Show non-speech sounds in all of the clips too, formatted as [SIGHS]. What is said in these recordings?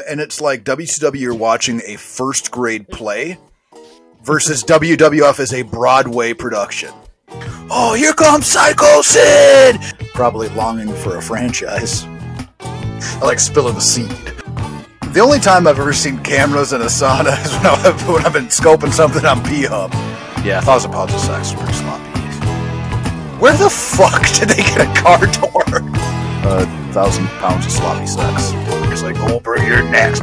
and it's like WCW are watching a first grade play versus WWF is a Broadway production. Oh, here comes Psycho Sid! Probably longing for a franchise. I like spilling the seed. The only time I've ever seen cameras in a sauna [LAUGHS] is when I've, when I've been scoping something on P Hub. Yeah, Thousand Pounds of Sex were sloppy. Where the fuck did they get a car door? A thousand pounds of sloppy sex. Like, over your necks.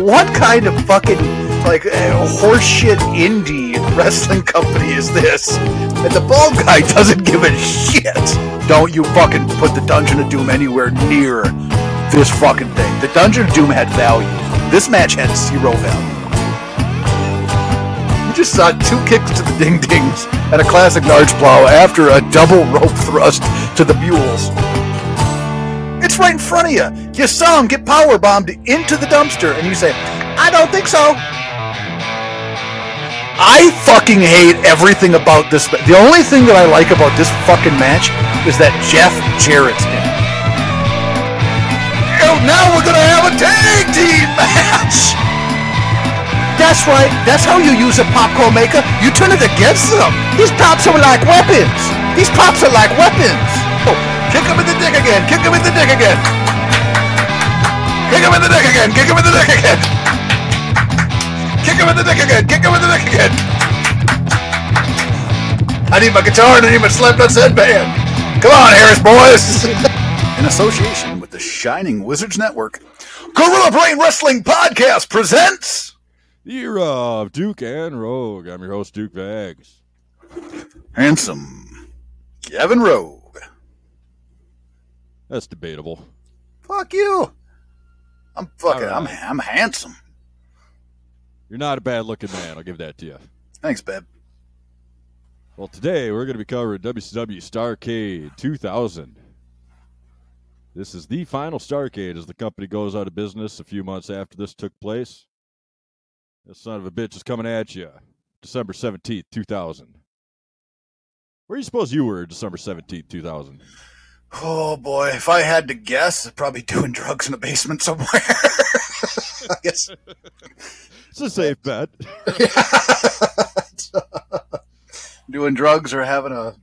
what kind of fucking like uh, horseshit indie wrestling company is this? And the bald guy [LAUGHS] doesn't give a shit. Don't you fucking put the Dungeon of Doom anywhere near this fucking thing. The Dungeon of Doom had value. This match had zero value. You just saw two kicks to the ding dings and a classic large plow after a double rope thrust to the mules. Right in front of you. You saw him get power bombed into the dumpster, and you say, "I don't think so." I fucking hate everything about this. The only thing that I like about this fucking match is that Jeff Jarrett's in. Oh, now we're gonna have a tag team [LAUGHS] match. That's right. That's how you use a popcorn maker. You turn it against them. These pops are like weapons. These pops are like weapons. Oh, kick him in the dick again. Kick him in the dick again. Kick him in the dick again. Kick him in the dick again. Kick him in the dick again. Kick him in the dick again. I need my guitar and I need my Slipknot headband. Come on, Harris boys. In association with the Shining Wizards Network, Gorilla Brain Wrestling Podcast presents. the Year of Duke and Rogue. I'm your host, Duke Bags. Handsome Kevin Rogue. That's debatable. Fuck you. I'm fucking. All I'm. I'm handsome. You're not a bad looking man. I'll give that to you. Thanks, babe. Well, today we're going to be covering WCW Starrcade 2000. This is the final Starrcade as the company goes out of business a few months after this took place. This son of a bitch is coming at you December 17th, 2000. Where do you suppose you were December 17th, 2000? Oh boy, if I had to guess, probably doing drugs in a basement somewhere. [LAUGHS] I guess. It's a safe bet. [LAUGHS] doing drugs or having a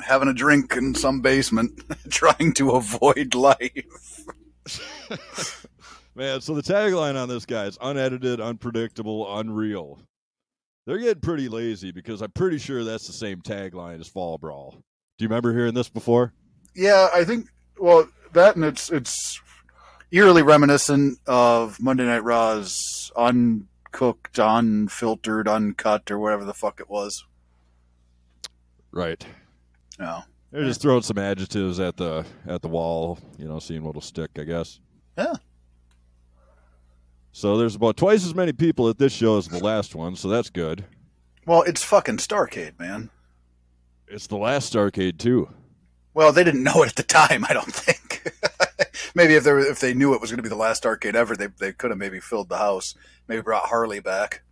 having a drink in some basement, [LAUGHS] trying to avoid life. Man, so the tagline on this guy is unedited, unpredictable, unreal. They're getting pretty lazy because I'm pretty sure that's the same tagline as Fall Brawl. Do you remember hearing this before? Yeah, I think. Well, that and it's it's eerily reminiscent of Monday Night Raw's uncooked, unfiltered, uncut, or whatever the fuck it was. Right. No. They're just throwing some adjectives at the at the wall, you know, seeing what'll stick, I guess. Yeah. So there's about twice as many people at this show as the last one, so that's good. Well, it's fucking Starrcade, man. It's the last Starrcade too. Well, they didn't know it at the time. I don't think. [LAUGHS] maybe if they were, if they knew it was going to be the last arcade ever, they they could have maybe filled the house. Maybe brought Harley back.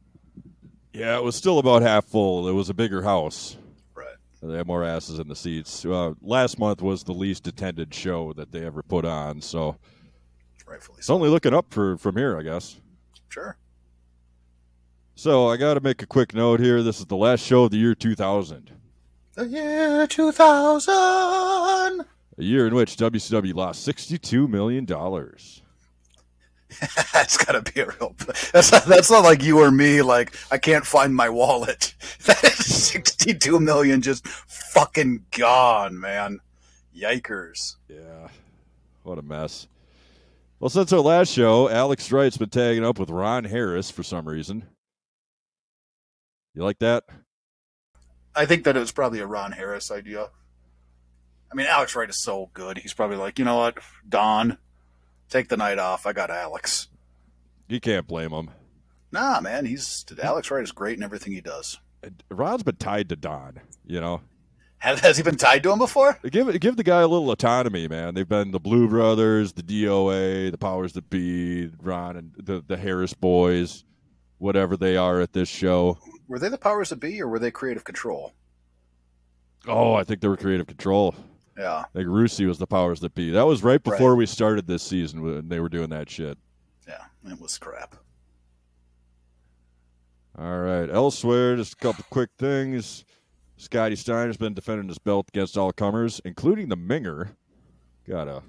Yeah, it was still about half full. It was a bigger house. Right. They had more asses in the seats. Uh, last month was the least attended show that they ever put on, so Rightfully it's so. only looking up for from here, I guess. Sure. So I got to make a quick note here. This is the last show of the year 2000, The year two thousand. a year in which WCW lost 62 million dollars. [LAUGHS] That's got to be a real. That's not, that's not like you or me. Like I can't find my wallet. [LAUGHS] That is sixty-two million just fucking gone, man. Yikers. Yeah, what a mess. Well, since our last show, Alex Wright's been tagging up with Ron Harris for some reason. You like that? I think that it was probably a Ron Harris idea. I mean, Alex Wright is so good. He's probably like, you know what, Don, take the night off. I got Alex. You can't blame him. Nah, man, he's Alex Wright is great in everything he does. Ron's been tied to Don. You know, Has, has he been tied to him before? give give the guy a little autonomy, man. They've been the Blu Brothers, the DOA, the Powers That Be, Ron and the the Harris boys, whatever they are at this show. Were they the powers that be, or were they creative control? Oh, I think they were creative control. Yeah. Like Russo was the powers that be. That was right before we started this season when they were doing that shit. Yeah. It was crap. All right. Elsewhere, just a couple quick things. Scotty Steiner's been defending his belt against all comers, including the Minger. Got a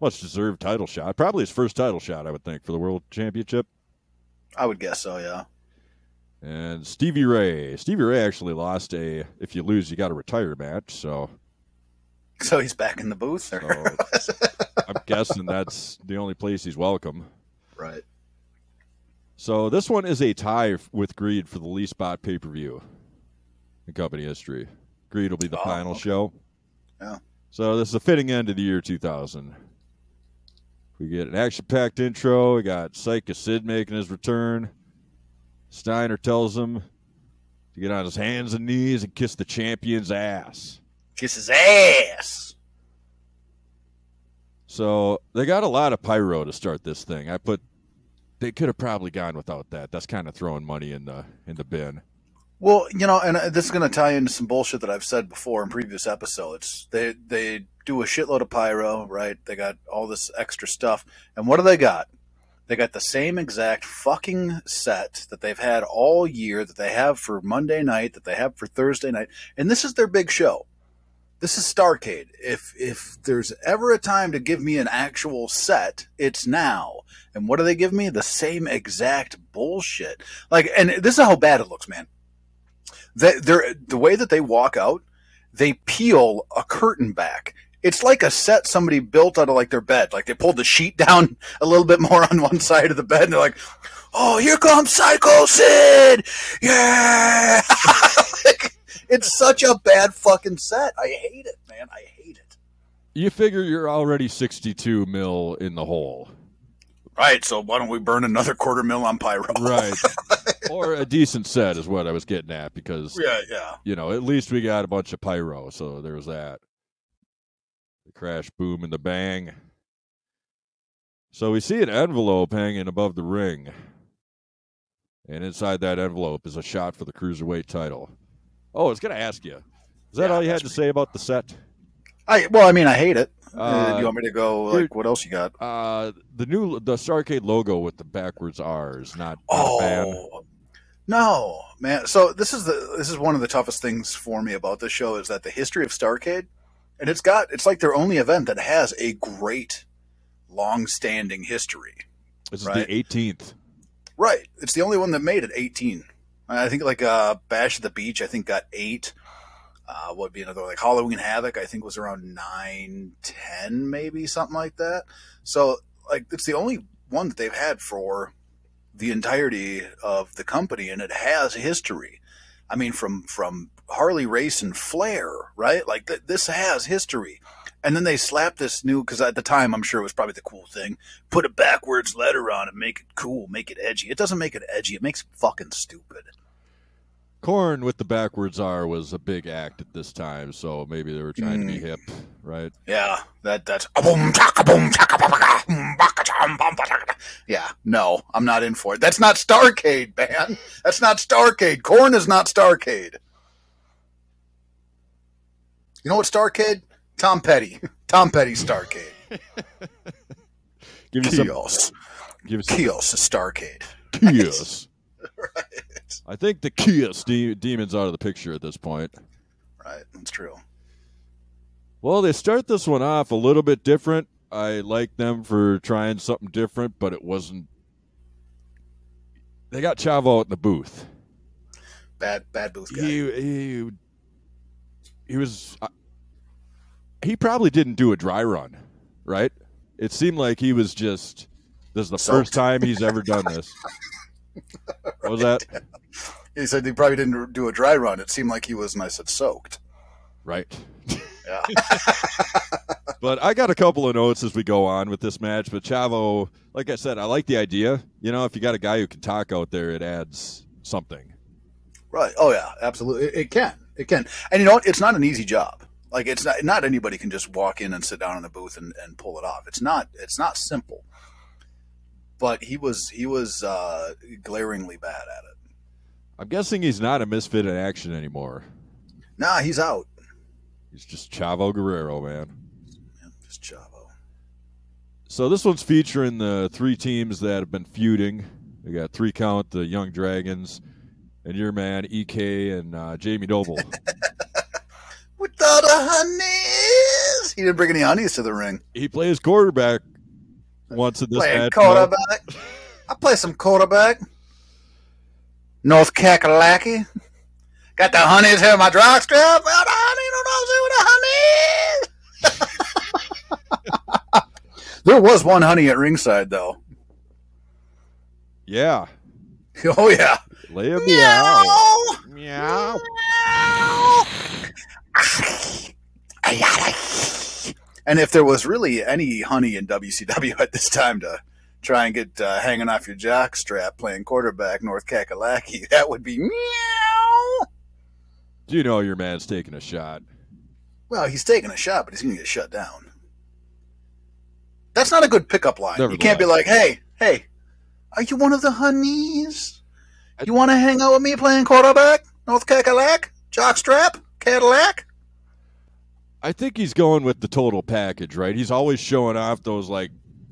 much deserved title shot. Probably his first title shot, I would think, for the World Championship. I would guess so, yeah. And Stevie Ray. Stevie Ray actually lost a if you lose, you got to retire match. So, so he's back in the booth. Or? So I'm guessing that's the only place he's welcome. Right. So this one is a tie with Greed for the least spot pay per view in company history. Greed will be the oh, final okay. show. Yeah. So this is a fitting end of the year 2000. We get an action-packed intro. We got Psycho Sid making his return. Steiner tells him to get on his hands and knees and kiss the champion's ass. Kiss his ass. So they got a lot of pyro to start this thing. I put they could have probably gone without that. That's kind of throwing money in the in the bin. Well, you know, and uh, this is going to tie into some bullshit that I've said before in previous episodes. They they do a shitload of pyro, right? They got all this extra stuff, and what do they got? They got the same exact fucking set that they've had all year, that they have for Monday night, that they have for Thursday night, and this is their big show. This is Starrcade. If if there's ever a time to give me an actual set, it's now. And what do they give me? The same exact bullshit. Like, and this is how bad it looks, man. They, they're, the way that they walk out, they peel a curtain back. It's like a set somebody built out of like their bed. Like they pulled the sheet [LAUGHS] down a little bit more on one side of the bed, and they're like, "Oh, here comes Psycho Sid! Yeah!" [LAUGHS] like, it's such a bad fucking set. I hate it, man. I hate it. You figure you're already 62 mil in the hole. Right, so why don't we burn another quarter mil on pyro? Right. [LAUGHS] or a decent set is what I was getting at because yeah, yeah. You know, at least we got a bunch of pyro, so there's that. The crash, boom, and the bang. So we see an envelope hanging above the ring. And inside that envelope is a shot for the cruiserweight title. Oh, I was going to ask you. Is that Yeah, all you had to say about the set? I well, I mean, I hate it. Uh, Uh, do you want me to go? Like, dude- what else you got? Uh, the new the Starrcade logo with the backwards R's, not, not a. Oh no, man! So this is the this is one of the toughest things for me about this show is that the history of Starrcade, and it's got it's like their only event that has a great, long-standing history. This is right. the 18th. Right, it's the only one that made it 18. I think like uh, Bash at the Beach, I think got eight. Uh, what would be another like Halloween Havoc? I think was around nine, ten, maybe something like that. So like it's the only one that they've had for the entirety of the company, and it has history. I mean, from from Harley Race and Flair, right? Like th- this has history. And then they slapped this new because at the time I'm sure it was probably the cool thing. Put a backwards letter on it, make it cool, make it edgy. It doesn't make it edgy. It makes it fucking stupid. Korn with the backwards R was a big act at this time, so maybe they were trying to be Mm. hip, right? Yeah, that that's. Yeah, no, I'm not in for it. That's not Starrcade, man. That's not Starrcade. Korn is not Starrcade. You know what Starrcade? Tom Petty. [LAUGHS] Tom Petty Starrcade. Give you some, KISS. give you some KISS is Starrcade. KISS. [LAUGHS] Right. I think the KISS de- demon's out of the picture at this point. Right, that's true. Well, they start this one off a little bit different. I like them for trying something different, but it wasn't. They got Chavo out in the booth. Bad bad booth guy. He he he was. Uh, he probably didn't do a dry run, right? It seemed like he was just. This is the first time he's ever done this. [LAUGHS] What was that? He said he probably didn't do a dry run. It seemed like he was, and I said soaked. Right. Yeah. [LAUGHS] But I got a couple of notes as we go on with this match. But Chavo, like I said, I like the idea. You know, if you got a guy who can talk out there, it adds something. Right. Oh yeah, absolutely. It, it can. It can. And you know what? It's not an easy job. Like it's not not anybody can just walk in and sit down in the booth and, and pull it off. It's not it's not simple. But he was he was uh, glaringly bad at it. I'm guessing he's not a misfit in action anymore. Nah, he's out. He's just Chavo Guerrero, man. Yeah, just Chavo. So this one's featuring the three teams that have been feuding. We got three count, the Jung Dragons, and your man EK and uh, Jamie Noble. [LAUGHS] Without a honeys, he didn't bring any honeys to the ring. he plays quarterback once in this Playing match. quarterback. I play some quarterback. North Kakalaki. Got the honeys here in my drug strap. Well, the honey, no, see with the honey. [LAUGHS] there was one honey at ringside, though. Yeah. [LAUGHS] Oh, yeah. Leia Meow. Meow. And if there was really any honey in WCW at this time to try and get uh, hanging off your jock strap playing quarterback North Kakalaki, [LAUGHS] that would be meow. Do you know your man's taking a shot? Well, he's taking a shot, but he's going to get shut down. That's not a good pickup line. You can't be like, hey, hey, are you one of the honeys? You want to hang out with me playing quarterback? North Kakalak? Jockstrap? Cadillac? I think he's going with the total package, right? He's always showing off those like,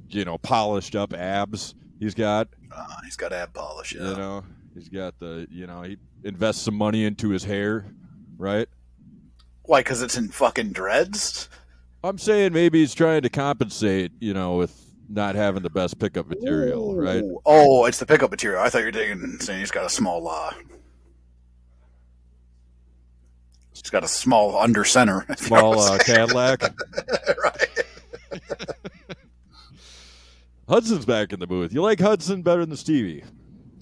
you know, polished up abs he's got. Uh, he's got ab polish, yeah. You know, he's got the, you know, he invests some money into his hair, right? Why? Because it's in fucking dreads. I'm saying maybe he's trying to compensate, you know, with not having the best pickup material, right? Oh, it's the pickup material. I thought you were taking saying he's got a small uh He's got a small under center. [LAUGHS] Small uh, Cadillac. [LAUGHS] right. [LAUGHS] Hudson's back in the booth. You like Hudson better than Stevie?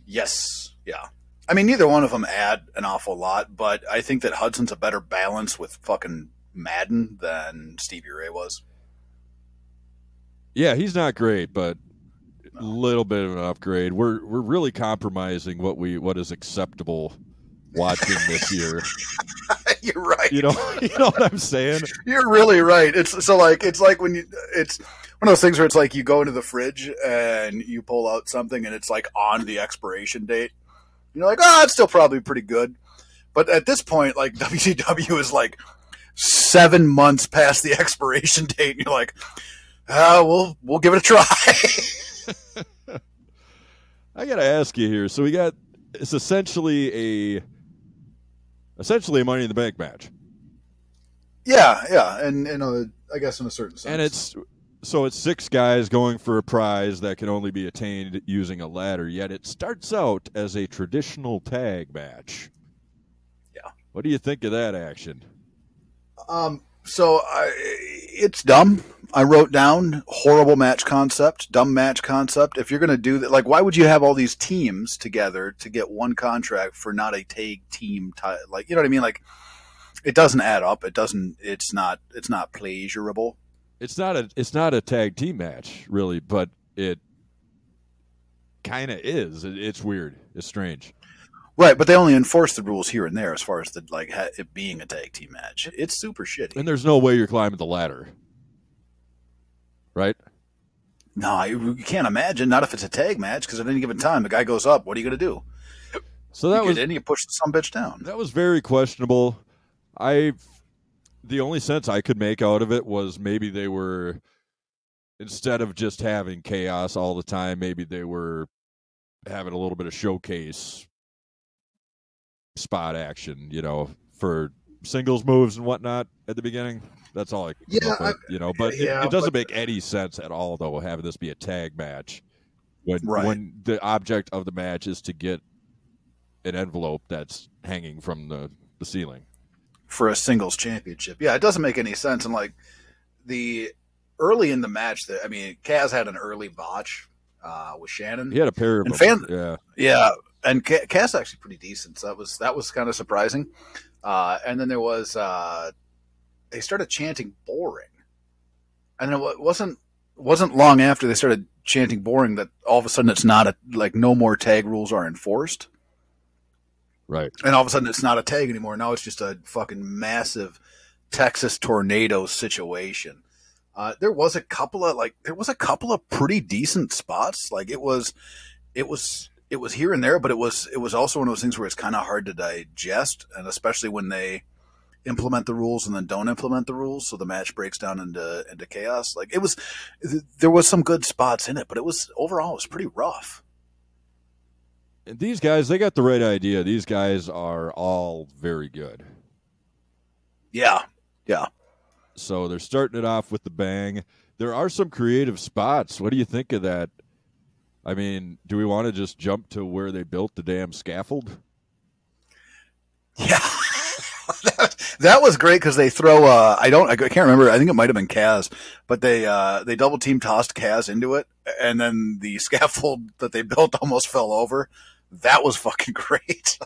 Yes. Yeah. I mean, neither one of them add an awful lot, but I think that Hudson's a better balance with fucking Madden than Stevie Ray was. Yeah, he's not great, but a little bit of an upgrade. We're we're really compromising what we what is acceptable watching this year. [LAUGHS] You're right. You know, [LAUGHS] you know what I'm saying? You're really right. It's so like it's like when you it's one of those things where it's like you go into the fridge and you pull out something and it's like on the expiration date. You're like, oh, it's still probably pretty good. But at this point, like [LAUGHS] WCW is like seven months past the expiration date, and you're like, uh, we'll we'll give it a try. [LAUGHS] I gotta ask you here. So we got it's essentially a essentially a Money in the Bank match, yeah, yeah, and and uh, I guess in a certain sense, and it's so it's six guys going for a prize that can only be attained using a ladder. Yet it starts out as a traditional tag match. Yeah. What do you think of that action? Um, so I, it's dumb. I wrote down horrible match concept, dumb match concept. If you're going to do that, like, why would you have all these teams together to get one contract for not a tag team? T- like, you know what I mean? Like, it doesn't add up. It doesn't. It's not. It's not pleasurable. It's not a it's not a tag team match really, but it kind of is. It, it's weird. It's strange. Right, but they only enforce the rules here and there as far as the like ha- it being a tag team match. It's super shitty. And there's no way you're climbing the ladder, right? No, you you can't imagine. Not if it's a tag match, because at any given time, the guy goes up. What are you going to do? So that you was in, you push some bitch down. that was very questionable. I the only sense I could make out of it was maybe they were instead of just having chaos all the time, maybe they were having a little bit of showcase spot action, you know, for singles moves and whatnot at the beginning. That's all I come Yeah, with, you know. But yeah, it, it doesn't but- make any sense at all, though, having this be a tag match when Right. when the object of the match is to get an envelope that's hanging from the, the ceiling. for a singles championship. Yeah, it doesn't make any sense. And like the early in the match, that I mean, Kaz had an early botch uh, with Shannon. He had a pair of And fan- yeah. Yeah, and Kaz actually pretty decent. So that was that was kind of surprising. Uh, and then there was uh, they started chanting boring, and it wasn't wasn't long after they started chanting boring that all of a sudden it's not a like no more tag rules are enforced, Right. and all of a sudden it's not a tag anymore. Now it's just a fucking massive Texas tornado situation. Uh, there was a couple of like there was a couple of pretty decent spots. Like it was, it was it was here and there, but it was it was also one of those things where it's kind of hard to digest, and especially when they implement the rules and then don't implement the rules, so the match breaks down into into chaos. Like it was, there was some good spots in it, but it was overall it was pretty rough. And these guys, they got the right idea. These guys are all very good. Yeah, yeah. So they're starting it off with the bang. There are some creative spots. What do you think of that? I mean, do we want to just jump to where they built the damn scaffold? Yeah. [LAUGHS] that, was great because they throw. Uh, I don't. I can't remember. I think it might have been Kaz, but they uh, they double team tossed Kaz into it, and then the [LAUGHS] scaffold that they built almost fell over. That was fucking [LAUGHS] great.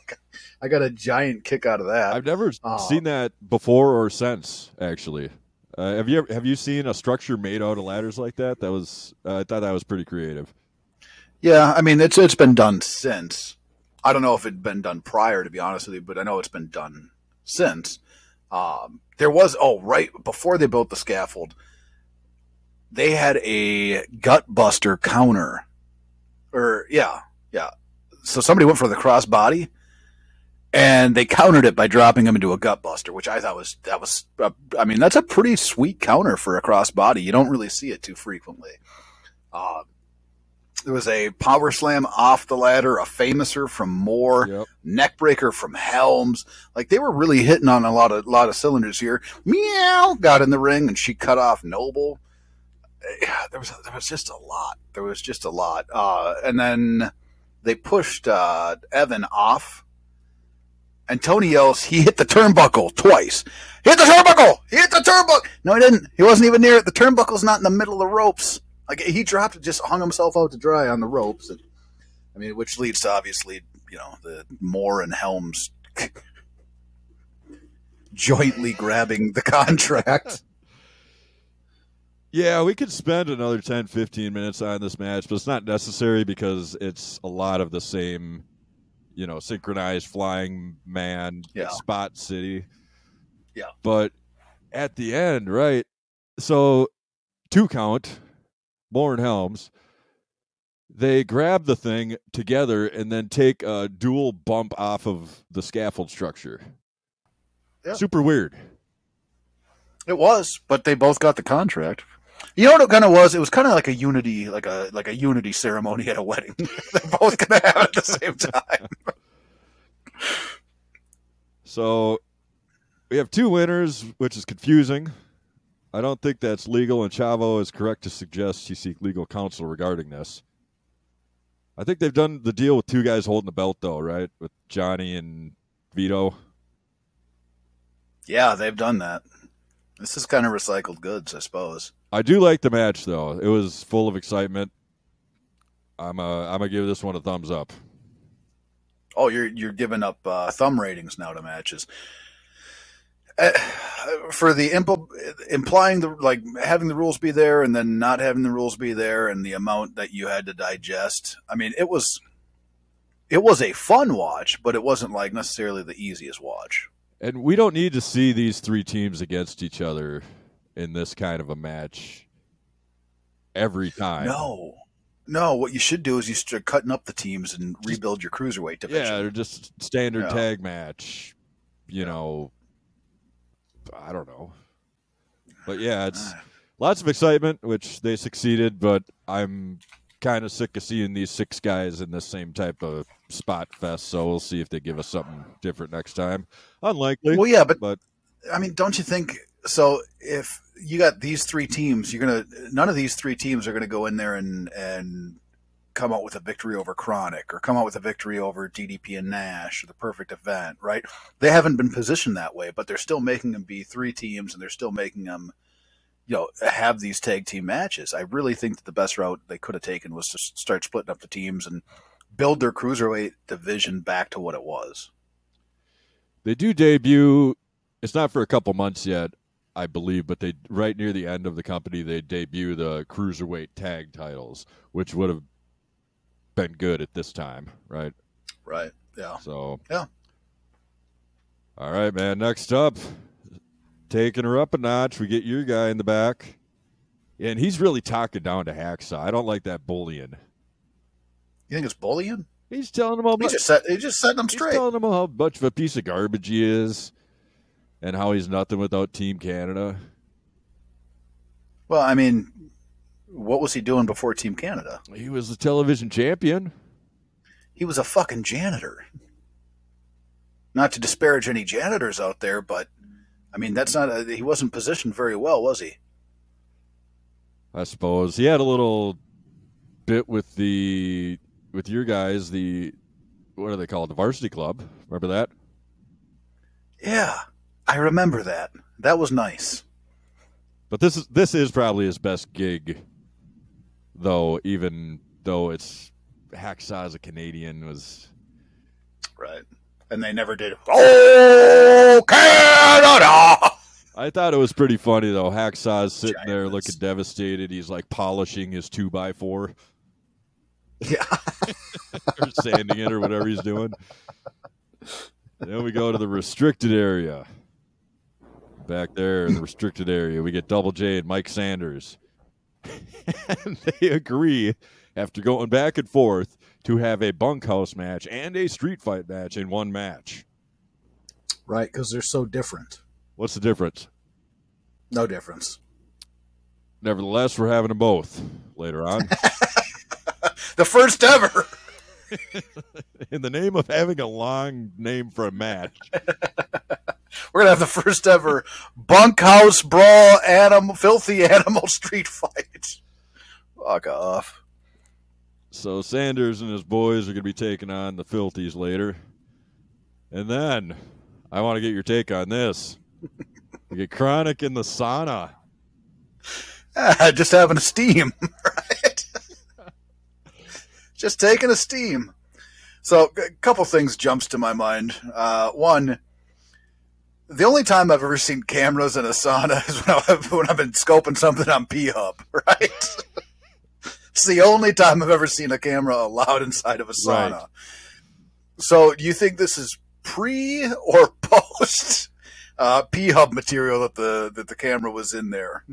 I got a giant kick out of that. I've never uh, seen that before or since. Actually, uh, have you ever, have you seen a structure made out of ladders like that? That was uh, I thought that was pretty creative. Yeah, I mean it's it's been done since. I don't know if it'd been done prior, to be honest with you, but I know it's been done since. Um, there was oh right before they built the scaffold, they had a gut buster counter, or yeah, yeah. So somebody went for the crossbody, and they countered it by dropping him into a gut buster, which I thought was that was. Uh, I mean, that's a pretty sweet counter for a crossbody. You don't really see it too frequently. Uh, there was a power slam off the ladder, a famouser from Moore, yep. neckbreaker from Helms. Like they were really hitting on a lot of lot of cylinders here. Meow got in the ring and she cut off Noble. [SIGHS] There was there was just a lot. There was just a lot. Uh, and then they pushed uh, Evan off. And Tony yells, he hit the turnbuckle twice. Hit the turnbuckle! He hit the turnbuckle! No, he didn't. He wasn't even near it. The turnbuckle's not in the middle of the ropes. Like he dropped, just hung himself out to dry on the ropes. And, I mean, which leads to obviously, you know, the Moore and Helms [LAUGHS] jointly grabbing the contract. [LAUGHS] Yeah, we could spend another 10, 15 minutes on this match, but it's not necessary because it's a lot of the same, you know, synchronized flying man, yeah. spot city. Yeah. But at the end, right? So two count, Moore Helms, they grab the thing together and then take a dual bump off of the scaffold structure. Yeah. Super weird. It was, but they both got the contract. You know what it kind of was? It was kind of like a unity, like a like a unity ceremony at a wedding. [LAUGHS] They're both gonna have it at the same time. so we have two winners, which is confusing. I don't think that's legal, and Chavo is correct to suggest he seek legal counsel regarding this. I think they've done the deal with two guys holding the belt, though, right? With Johnny and Vito. Yeah, they've done that. This is kind of recycled goods, I suppose. I do like the match, though. It was full of excitement. I'm uh, I'm gonna give this one a thumbs up. Oh, you're you're giving up uh, thumb ratings now to matches. Uh, for the impl- implying the like having the rules be there and then not having the rules be there and the amount that you had to digest. I mean, it was it was a fun watch, but it wasn't like necessarily the easiest watch. And we don't need to see these three teams against each other in this kind of a match every time. No. No, what you should do is you start cutting up the teams and rebuild your cruiserweight division. Yeah, they're just standard yeah. tag match, you know, I don't know. But yeah, it's lots of excitement, which they succeeded. But I'm kind of sick of seeing these six guys in the same type of spot fest. So we'll see if they give us something different next time. Unlikely. Well, yeah, but, but I mean, don't you think? So if you got these three teams, you're gonna none of these three teams are gonna go in there and and come out with a victory over Kronik or come out with a victory over DDP and Nash or the perfect event, right? They haven't been positioned that way, but they're still making them be three teams and they're still making them, you know, have these tag team matches. I really think that the best route they could have taken was to start splitting up the teams and build their cruiserweight division back to what it was. They do debut. It's not for a couple months yet, I believe, but they right near the end of the company they debut the cruiserweight tag titles, which would have been good at this time, right? Right. Yeah. So yeah. All right, man. Next up, taking her up a notch. We get your guy in the back, and he's really talking down to Hacksaw. I don't like that bullying. You think it's bullying? He's telling him how much. He's just, set, he's just setting them straight. He's telling him how much of a piece of garbage he is. and how he's nothing without Team Canada. Well, I mean, what was he doing before Team Canada? He was the television champion. He was a fucking janitor. Not to disparage any janitors out there, but I mean, that's not a, he wasn't positioned very well, was he? I suppose he had a little bit with the with your guys. The what are they called? The varsity club. Remember that? Yeah, I remember that. That was nice. But this is this is probably his best gig, though. Even though it's Hacksaw as a Canadian was right, and they never did. Oh, Canada! I thought it was pretty funny though. Hacksaw's sitting Giants. there looking devastated. He's like polishing his two by four. Yeah. [LAUGHS] or sanding it or whatever he's doing. Then we go to the restricted area. Back there in the restricted area, we get Double J and Mike Sanders. [LAUGHS] and they agree, after going back and forth, to have a bunkhouse match and a street fight match in one match. Right, because they're so different. What's the difference? No difference. Nevertheless, we're having them both later on. [LAUGHS] [LAUGHS] the first ever. In the name of having a long name for a match. We're gonna have the first ever bunkhouse brawl animal filthy [LAUGHS] animal street fight. Fuck off. So Sanders and his boys are gonna be taking on the filthies later. And then I want to get your take on this. [LAUGHS] we get Kronik in the sauna. Ah, just having a steam, [LAUGHS] right? just taking a steam. So a couple things jumps to my mind. Uh, one, the only time I've ever seen cameras in a sauna [LAUGHS] is when I've, when I've been scoping something on P Hub, [LAUGHS] right? it's the only time I've ever seen a camera allowed inside of a sauna. Right. So, do you think this is pre or [LAUGHS] post uh, P Hub material that the that the camera was in there?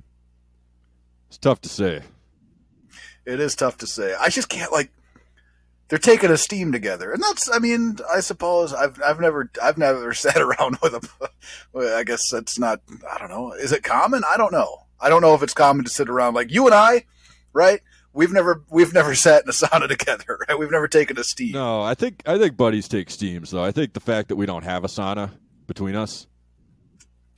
It's tough to say. It is tough to say. I just can't like they're taking a steam together, and that's. I mean, I suppose I've I've never I've never [LAUGHS] sat around with a I guess that's not. I don't know. Is it common? I don't know. I don't know if it's common to sit around like you and I, right? We've never we've never [LAUGHS] sat in a sauna [LAUGHS] together. Right? We've never taken a steam. No, I think I think buddies take steams though. I think the fact that we don't have a sauna between us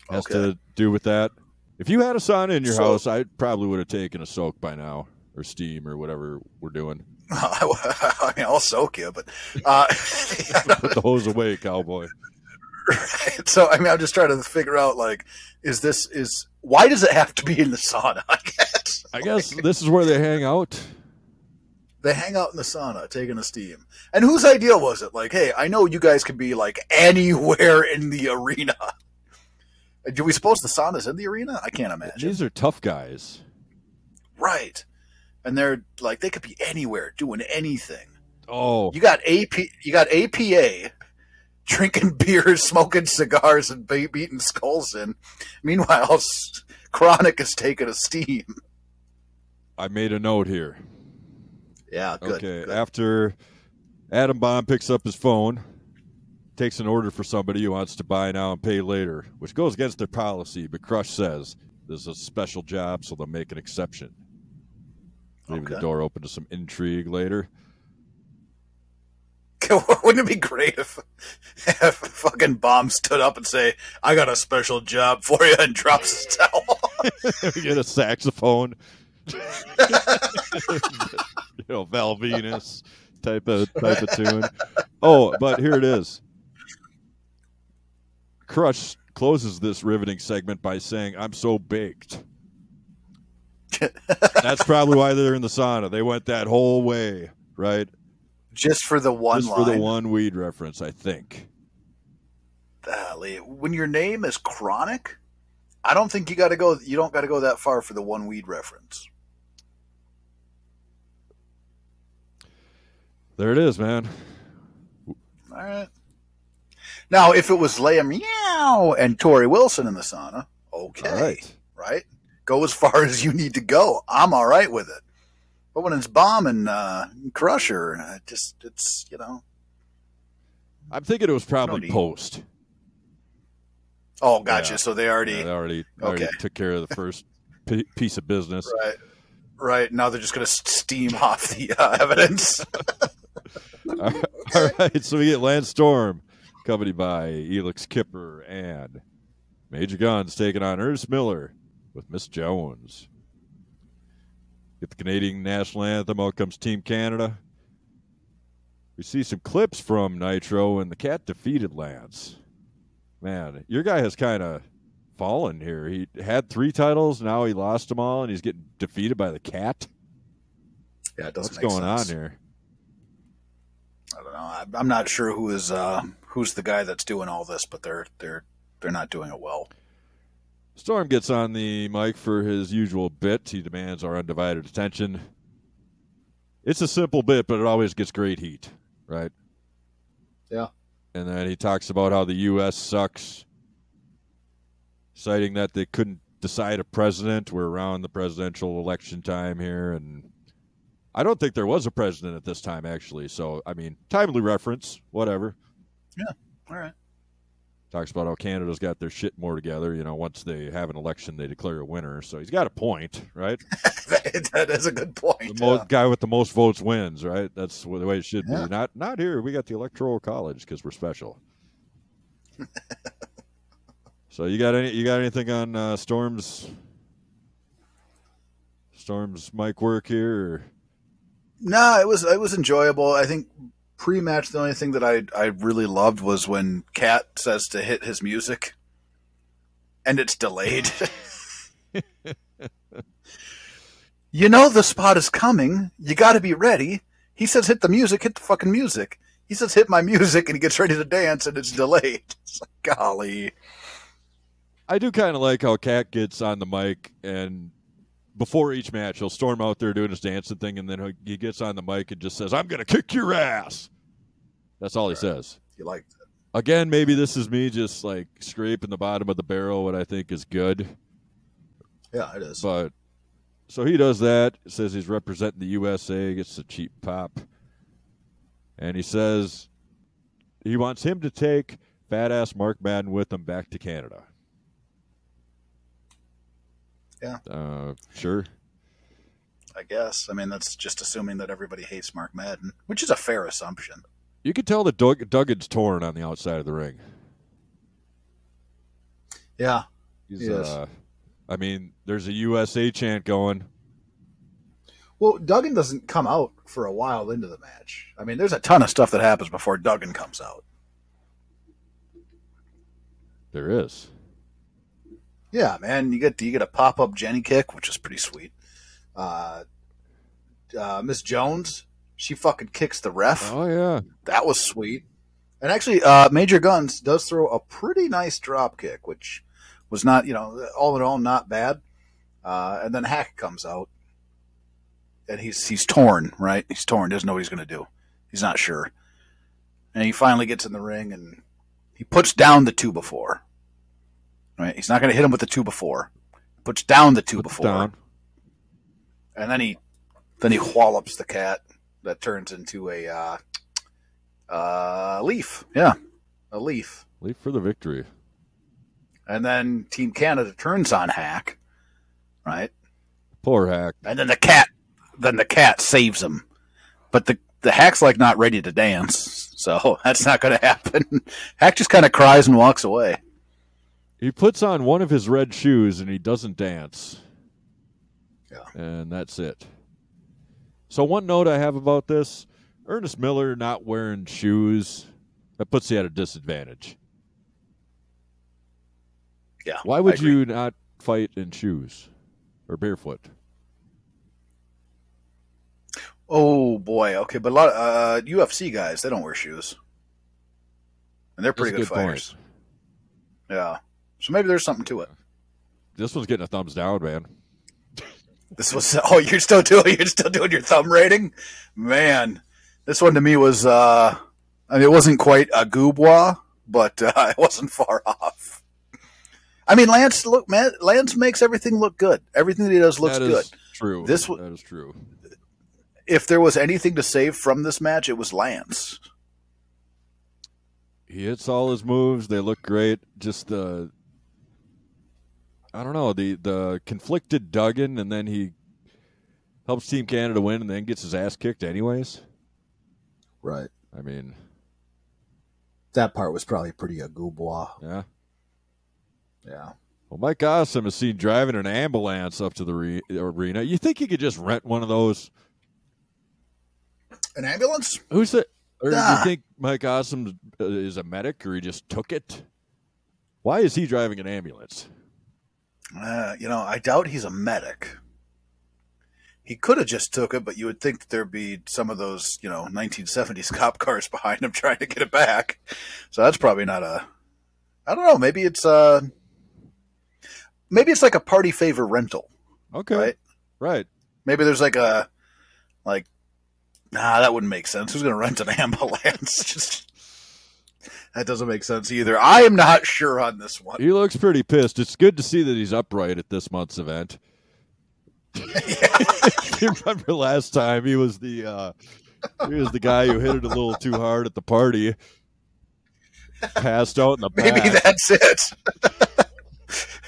has okay. to do with that. If you had a sauna in your so, house, I probably would have taken a soak by now or steam or whatever we're doing. [LAUGHS] I mean, I'll soak you, but uh, [LAUGHS] put the hose away, cowboy. Right. So, I mean, I'm just trying to figure out, like, is this is why does it have to be in the sauna? [LAUGHS] I guess. I guess this is where they hang out. They hang out in the sauna, taking a steam. And whose idea was it? Like, hey, I know you guys can be like anywhere in the arena. Do we suppose the sauna's in the arena? I can't imagine. These are tough guys. Right and they're like they could be anywhere doing anything. Oh, you got AP, you got APA, drinking [LAUGHS] beers, smoking cigars, and beating skulls in. Meanwhile, [LAUGHS] Kronik is taking a steam. I made a note here. Yeah, good, Okay, good. after Adam Bomb picks up his phone, takes an order for somebody who wants to buy now and pay later, which goes against their policy, but Crush says there's a special job, so they'll make an exception. Maybe okay. the door open to some intrigue later. [LAUGHS] Wouldn't it be great if, if fucking bomb stood up and say, "I got a special job for you," and drops his [LAUGHS] towel? [LAUGHS] Get a saxophone, you know, Val Venis type of type of tune. Oh, but here it is. Crush closes this riveting segment by saying, "I'm so baked." [LAUGHS] That's probably why they're in the sauna. They went that whole way, right? Just for the one Just line. for the one weed reference, I think. Golly. When your name is Kronik, I don't think you got to go. You don't got to go that far for the one weed reference. There it is, man. All right. Now, if it was Leia Meow and Torrie Wilson in the sauna, okay, right? right? Go as far [LAUGHS] as you need to go. I'm all right with it. But when it's bomb and uh, crusher, uh, just it's you know. I'm thinking it was probably post. Oh, gotcha. Yeah. So they already Yeah, they already already took care of the [LAUGHS] first p- piece of business. right, right. Now they're just going to steam [LAUGHS] off the uh, evidence. All right, so we get Lance Storm, accompanied by Elix Skipper and Major Guns taking on Ernest Miller with Miss Jones. Get the Canadian national anthem. Out comes Team Canada. We see some clips from Nitro, and the cat defeated Lance. Man, your guy has kind of fallen here. He had three titles, now he lost them all, and he's getting defeated by the cat. yeah, What's going sense. on here? I don't know. I- I'm not sure who is uh, who's the guy that's doing all this, but they're they're they're not doing it well. Storm gets on the mic for his usual bit. He demands our undivided attention. It's a simple bit, but it always gets great heat, right? Yeah. And then he talks about how the U.S. sucks, citing that they couldn't decide a president. We're around the presidential election time here, and I don't think there was a president at this time, actually. So, I mean, timely reference, whatever. Yeah. All right. Talks about how Canada's got their shit more together. You know, once they have an election, they declare a winner. So he's got a point, right? [LAUGHS] that is a good point. The mo- yeah. guy with the most votes wins, right? That's the way it should Yeah. be. Not not here. We got the electoral college because we're special. [LAUGHS] so you got any? You got anything on uh, Storm's Storm's mic work here? Or? No, it was it was enjoyable. I think pre-match the only thing that I I really loved was when Cat says to hit his music, and it's delayed. [LAUGHS] you know the spot is coming. You got to be ready. He says hit the music, hit the fucking music. He says hit my music, and he gets ready to dance, and it's delayed. [LAUGHS] It's like, golly. I do kind of like how Cat gets on the mic and before each match he'll storm out there doing his dancing thing, and then he- gets on the mic and just says, "I'm going to kick your ass." That's all he says. You like that? Again, maybe this is me just like scraping the bottom of the barrel, what I think is good. Yeah, it is. But so he does that. Says he's representing the USA. Gets the cheap pop, and he says he wants him to take fat ass Mark Madden with him back to Canada. Yeah. Uh, sure. I guess. I mean, that's just assuming that everybody hates Mark Madden, which is a fair assumption. You can tell that Doug, Duggan's torn on the outside of the ring. Yeah, He's, Yes. uh, I mean, there's a USA chant going. Well, Duggan doesn't come out for a while into the match. I mean, there's a ton of stuff that happens before Duggan comes out. There is. Yeah, man, you get you get a pop up Jenny kick, which is pretty sweet. Uh, uh, Miss Jones, she fucking kicks the ref. Oh yeah. That was sweet. And actually, uh, Major Guns does throw a pretty nice drop kick, which was not, you know, all in all, not bad. Uh, and then Hack comes out, and he's he's torn, right? He's torn. Doesn't know what he's going to do. He's not sure. And he finally gets in the ring, and he puts down the two before. Right? He's not going to hit him with the two before. Puts down the two Puts before, down. and then he then he whallops the cat that turns into a uh, uh, leaf. Yeah, a leaf. Leaf for the victory. And then Team Canada turns on Hack, right? Poor hack. And then the cat, then the cat saves him. But the the Hack's like not ready to dance, so [LAUGHS] that's not going to happen. Hack just kind of cries and walks away. He puts on one of his red shoes and he doesn't dance. Yeah. And that's it. So one note I have about this, Ernest Miller not wearing shoes, that puts you at a disadvantage. Yeah. Why would you not fight in shoes or barefoot? Oh boy, okay, but a lot of uh, UFC guys they don't wear shoes, and they're pretty good, good point. fighters. Yeah, so maybe there's something to it. This one's getting a thumbs down, man. This was [LAUGHS] oh you're still doing you're still doing your thumb rating, man. This one to me was uh, I mean it wasn't quite a goobwa, but uh, [LAUGHS] it wasn't far off. I mean Lance look man Lance makes everything look good. Everything that he does looks That is good. True. This w- that is true. If there was anything to save from this match, it was Lance. He hits all his moves. They look great. Just the I don't know the the conflicted Duggan, and then he helps Team Canada win, and then gets his ass kicked anyways. Right. I mean, That part was probably pretty a goobois. yeah. Yeah. Well, Mike Awesome is seen driving an ambulance up to the re- arena. You think he could just rent one of those? An ambulance? Who's it? Or do you Ah. think Mike Awesome uh, is a medic, or he just took it? Why is he driving an ambulance? Uh, you know, I doubt he's a medic. He could have just took it, but you would think that there'd be some of those, you know, 1970s [LAUGHS] cop cars behind him [LAUGHS] trying to get it back. So that's probably not a. I don't know. Maybe it's uh Maybe it's like a party favor rental, Okay, right? right. Maybe there's like a, like, nah, that wouldn't make sense. Who's going to rent an [LAUGHS] ambulance? Just that doesn't make sense either. I am not sure on this one. He looks pretty pissed. It's good to see that he's upright at this month's event. [LAUGHS] you remember last time he was the uh, he was the guy who hit it a little too hard at the party, passed out in the back. Maybe that's it.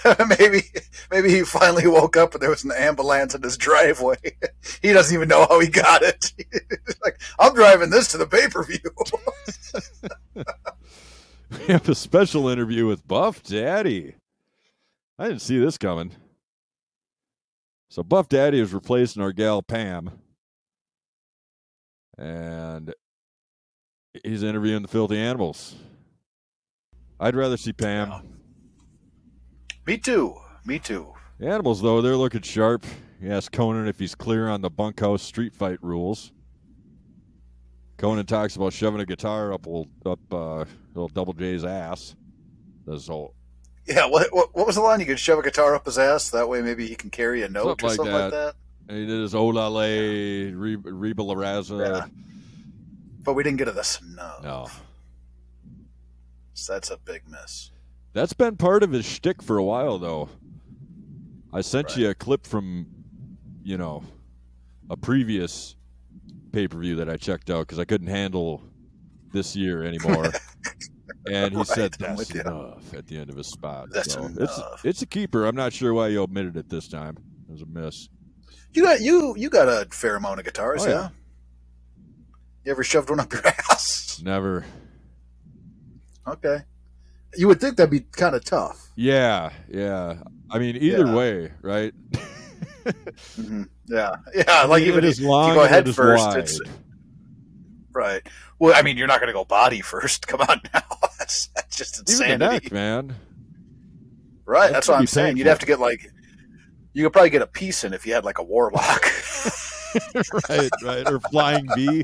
[LAUGHS] maybe maybe he finally woke up and there was an ambulance in his driveway. [LAUGHS] he doesn't even know how he got it. [LAUGHS] Like, I'm driving this to the pay per view. We have a special interview with Buff Daddy. I didn't see this coming. So Buff Daddy is replacing our gal Pam. And he's interviewing the filthy animals. I'd rather see Pam. Me too. Me too. The animals, though, they're looking sharp. He asked Konnan if he's clear on the bunkhouse street fight rules. Konnan talks about shoving a guitar up old, up uh, little Double J's ass. This whole Yeah. What, what what was the line? You could shove a guitar up his ass. That way, maybe he can carry a note Something or like something like that. and he did his Olale, Reba, Reba La Raza. Yeah. But we didn't get to this. No. No, So that's a big miss. That's been part of his shtick for a while, though. I sent Right. you a clip from, you know, a previous pay per view that I checked out because I couldn't handle this year anymore. [LAUGHS] and he Right, said that's with you. enough at the end of his spot. That's so it's enough. it's a keeper. I'm not sure why you omitted it this time. It was a miss. You got you you got a fair amount of guitars, Oh, yeah? yeah. You ever shoved one up your [LAUGHS] ass? Never. Okay. You would think that'd be kind of tough. Yeah, yeah. I mean, either Yeah. way, right? hmm Yeah, yeah. Like even if you go head first, wide. it's right. Well, I mean, you're not going to go body first. [LAUGHS] Come on now, [LAUGHS] that's, that's just Even the insanity. neck, man. Right. That That's what I'm saying. You'd have to get like, you could probably get a piece in if you had like a warlock. [LAUGHS] right, right. Or flying V.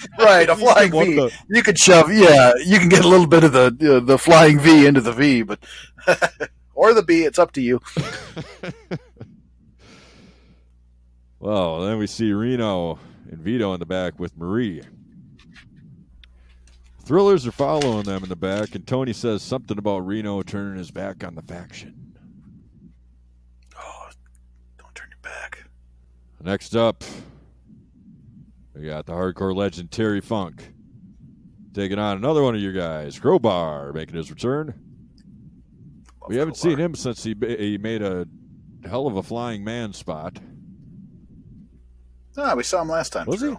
[LAUGHS] right, a flying V. the- You could shove. Yeah, you can get a little bit of the uh, the flying V into the V, but [LAUGHS] or the B. It's up to you. [LAUGHS] well, then we see Reno and Vito in the back with Marie. Thrillers are following them in the back, and Tony says something about Reno turning his back on the faction. Oh, don't turn your back. Next up, we got the hardcore legend Terry Funk taking on another one of you guys, Crowbar, making his return. We haven't seen him since he he made a hell of a flying man spot. Ah, we saw him last time. Was he?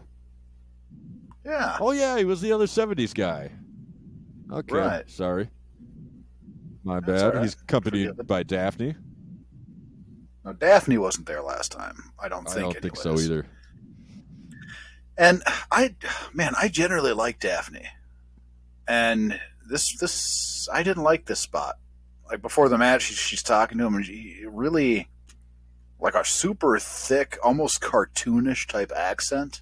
Yeah. Oh yeah, he was the other '70s guy. Okay, Right. sorry, my bad. right. He's accompanied by Daffney. No, Daffney wasn't there last time. I don't I think. don't think so either. And I, man, I generally like Daffney, and this this I didn't like this spot. Like before the match, she, she's talking to him, and she really like a super thick, almost cartoonish type accent.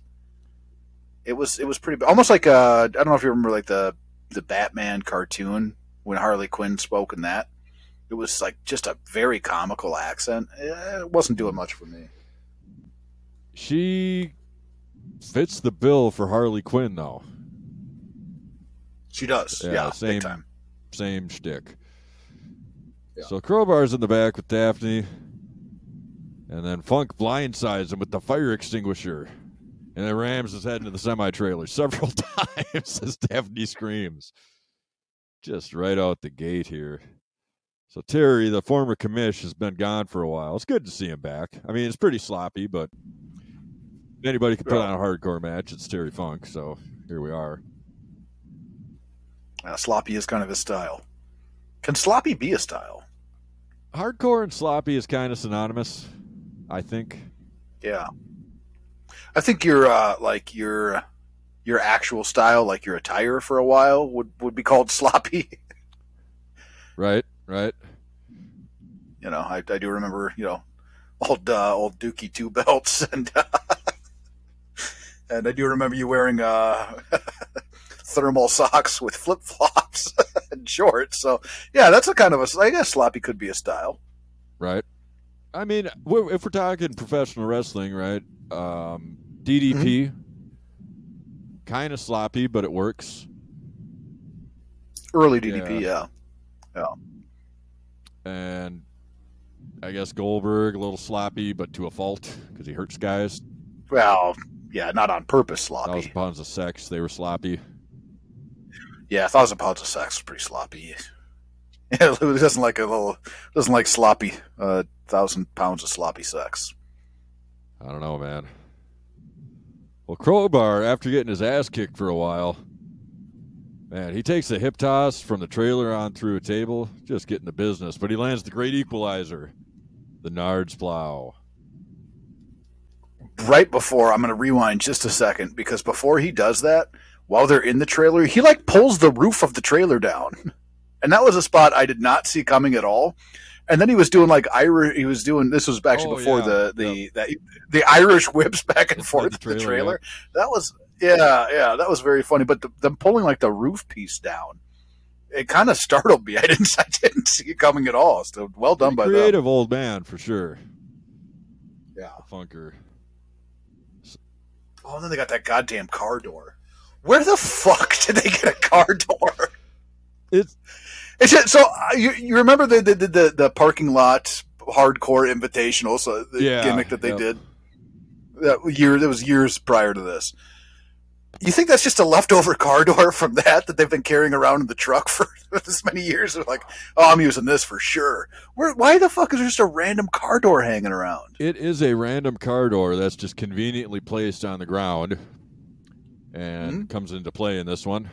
It was it was pretty almost like uh, I don't know if you remember like the the Batman cartoon when Harley Quinn spoke in that. It was like just a very comical accent. Eh, It wasn't doing much for me. She fits the bill for Harley Quinn, though. She does, Yeah, yeah, same. time. Same shtick. Yeah. So Crowbar's in the back with Daffney, and then Funk blindsides him with the fire extinguisher, and then rams his head into the semi trailer [LAUGHS] several [LAUGHS] times as Daffney screams. Just right out the gate here. So Terry, the former commish, has been gone for a while. It's good to see him back. I mean, it's pretty sloppy, but anybody can put on a hardcore match. It's Terry Funk, so here we are. Uh, sloppy is kind of his style. Can sloppy be a style? Hardcore and sloppy is kind of synonymous, I think. Yeah, I think your uh, like your your actual style, like your attire for a while, would would be called [LAUGHS] sloppy. right, right. You know, I, I do remember you know old uh, old Dookie two belts [LAUGHS] and uh, and I do remember you wearing uh, [LAUGHS] thermal socks with flip flops [LAUGHS] and shorts. So yeah, that's a kind of a I guess sloppy could be a style. Right. I mean, if we're talking professional wrestling, right? Um, DDP, mm-hmm. kind of sloppy, but it works. Early DDP, yeah. yeah, yeah. And I guess Goldberg a little sloppy, but to a fault because he hurts guys. Well, yeah, not on purpose sloppy. Thousand pounds of sex, they were sloppy. Yeah, thousand pounds of sex was pretty sloppy. [LAUGHS] Yeah, Lou doesn't like a little doesn't like sloppy uh, thousand pounds of sloppy sex. I don't know, man. Well, Crowbar, after getting his ass kicked for a while, man, he takes a hip toss from the trailer on through a table, just getting the business. But he lands the great equalizer, the Nards plow. Right before, I'm going to rewind just a second because before he does that, while they're in the trailer, he like pulls the roof of the trailer down. [LAUGHS] And that was a spot I did not see coming at all. And then he was doing like Irish. He was doing this was actually oh, before yeah. the the, yep. the the Irish whips back and forth the trailer. The trailer. Yeah. That was yeah yeah that was very funny. But the, them pulling like the roof piece down, it kind of startled me. [LAUGHS] I didn't I didn't see it coming at all. So well done Pretty by creative them. old man for sure. Yeah, funker. Oh, and then they got that goddamn car door. Where the fuck did they get a car door? It's it's just, so uh, you, you remember the, the the, the parking lot hardcore invitational, so the yeah, gimmick that they yep. did that year that was years prior to this. You think that's just a leftover car door from that that they've been carrying around in the truck for [LAUGHS] this many years? They're like, oh, I'm using this for sure. Where, why the fuck is there just a random car door hanging around? It is a random car door that's just conveniently placed on the ground and mm-hmm. comes into play in this one.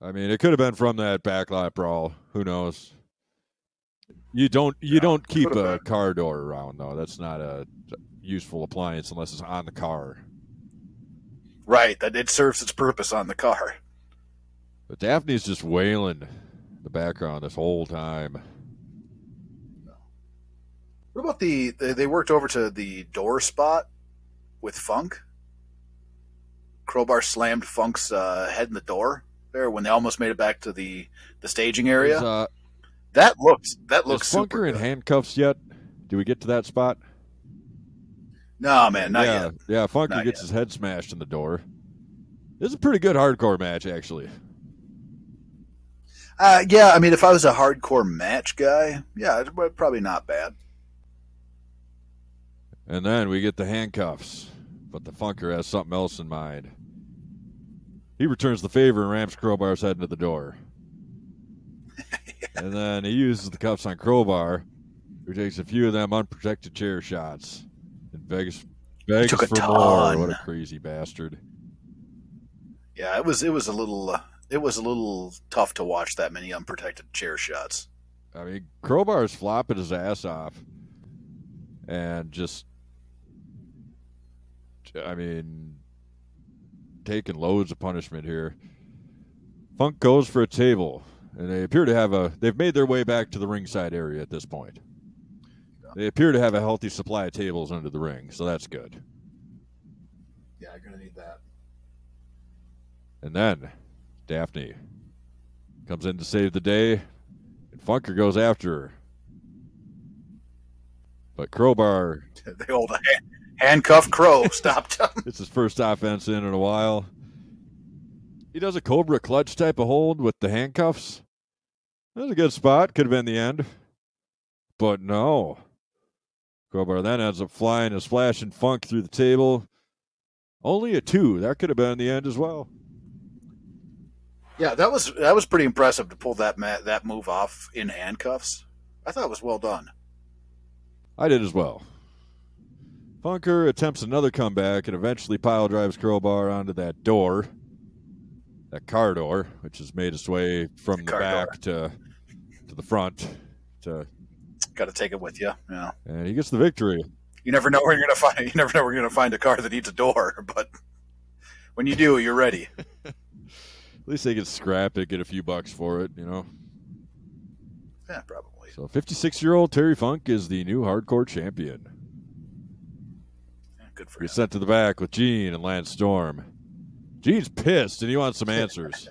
I mean, it could have been from that backlot brawl. Who knows? You don't you yeah, don't keep a car door around though. That's not a useful appliance unless it's on the car. Right, that it serves its purpose on the car. But Daffney's just wailing in the background this whole time. What about the they worked over to the door spot with Funk? Crowbar slammed Funk's uh, head in the door there when they almost made it back to the the staging area. Uh, that looks that looks is Funker in handcuffs yet? Do we get to that spot? No, man, not yeah, yet. Yeah, Funker not gets yet. his head smashed in the door. This is a pretty good hardcore match, actually. Uh, yeah, I mean, if I was a hardcore match guy, yeah, it's probably not bad. And then we get the handcuffs, but the Funker has something else in mind. He returns the favor and rams Crowbar's head into the door. [LAUGHS] and then he uses the cuffs on Crowbar, who takes a few of them unprotected chair shots and begs begs for more. What a crazy bastard! Yeah, it was it was a little uh, it was a little tough to watch that many unprotected chair shots. I mean, Crowbar is flopping his ass off, and just, I mean, taking loads of punishment here. Funk goes for a table, and they appear to have a. They've made their way back to the ringside area at this point. They appear to have a healthy supply of tables under the ring, so that's good. Yeah, I'm gonna need that. And then Daffney comes in to save the day, and Funker goes after her. But Crowbar. [LAUGHS] the old handcuff Crow [LAUGHS] stopped him. it's his first offense in in a while. He does a Cobra clutch type of hold with the handcuffs. That was a good spot. Could have been the end. But no. Crowbar then ends up flying a splash and funk through the table. Only a two. That could have been the end as well. Yeah, that was that was pretty impressive to pull that ma- that move off in handcuffs. I thought it was well done. I did as well. Funker attempts another comeback and eventually pile drives Crowbar onto that door, that car door, which has made its way from The the, back to to the front. To Got to take it with you. Yeah, and he gets the victory. you never know where you're gonna find. [LAUGHS] You never know where you're gonna find a car that needs a door, [LAUGHS] but when you do, you're ready. [LAUGHS] At least they can scrap it, get a few bucks for it, you know. Yeah, probably. So 56 year old Terry Funk is the new hardcore champion. Yeah, good for He's you. sent to the back with Gene and Lance Storm. Gene's pissed and he wants some answers.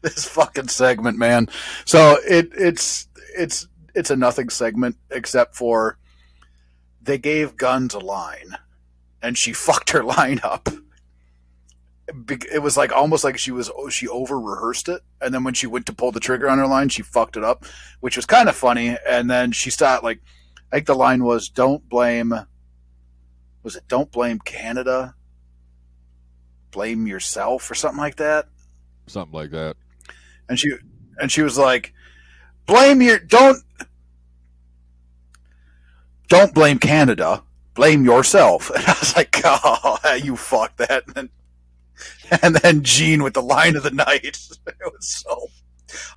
[LAUGHS] this fucking segment, man. So it it's it's it's a nothing segment except for they gave Gunns a line, and she [LAUGHS] fucked her line up. It was like almost like she was she over rehearsed it, and then when she went to pull the trigger on her line, she fucked it up, which was kind of funny. And then she started like, I think the line was, "Don't blame." Was it "Don't blame Canada"? Blame yourself or something like that Something like that. And she and she was like blame your don't don't blame canada. Blame yourself. [LAUGHS] And i was like oh you fucked that. And then, and then gene with the line of the night. [LAUGHS] It was so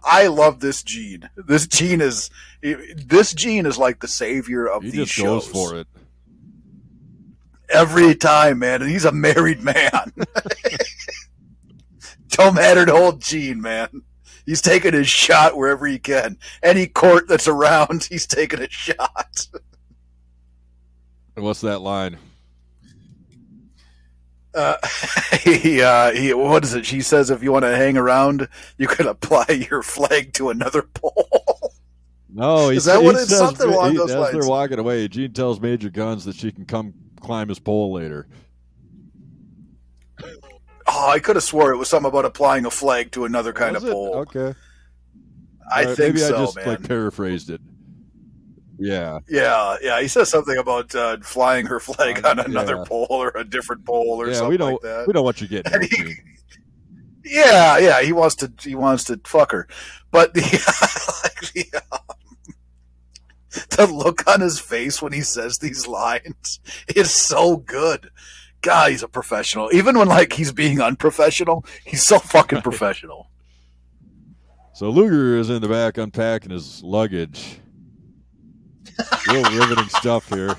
i love this gene. This gene is this gene is like the savior of He these just shows. goes for it. every time man and he's a married man. [LAUGHS] Don't matter to old gene man He's taking his shot wherever he can. Any court that's around, [LAUGHS] he's taking a shot. What's that line? Uh, [LAUGHS] he, uh, he, what is it? She says if you want to hang around, you can apply your flag to another pole. No, he, Is that what it- says- something along he- those as lines? they're walking away, Gene tells Major Gunns that she can come climb his pole later. Oh, I could have swore it was something about applying a flag to another kind Was of it? pole. Okay. I right, think maybe so, I just man. like paraphrased it. Yeah. yeah, yeah. He says something about uh, flying her flag on another yeah. pole or a different pole or yeah, something we know like that. we know what you're getting he- Yeah, yeah, he wants to he wants to fuck her, but the like the, um, the look on his face when he says these lines is so good. God, he's a professional. Even when like he's being unprofessional, he's so fucking [LAUGHS] professional. So Luger is in the back unpacking his luggage. [LAUGHS] Real riveting stuff here.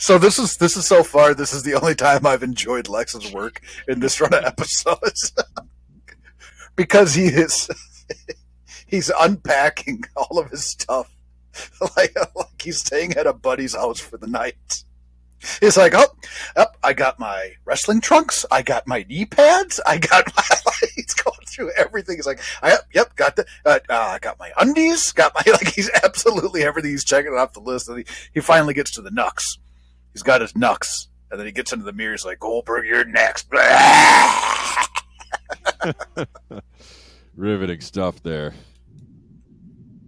So this is this is so far. This is the only time I've enjoyed Lex's work in this run of episodes [LAUGHS] because he is he's unpacking all of his stuff like like he's staying at a buddy's house for the night. He's like, oh, oh, I got my wrestling trunks, I got my knee pads, I got [LAUGHS] my. he's going through everything. He's like, I, yep, got the, uh, uh, I got my undies, got my [LAUGHS] like. He's absolutely everything. He's checking it off the list, and he, he finally gets to the knucks. He's got his knucks, and then he gets into the mirror. He's like, Goldberg, you're next. [LAUGHS] Riveting stuff there.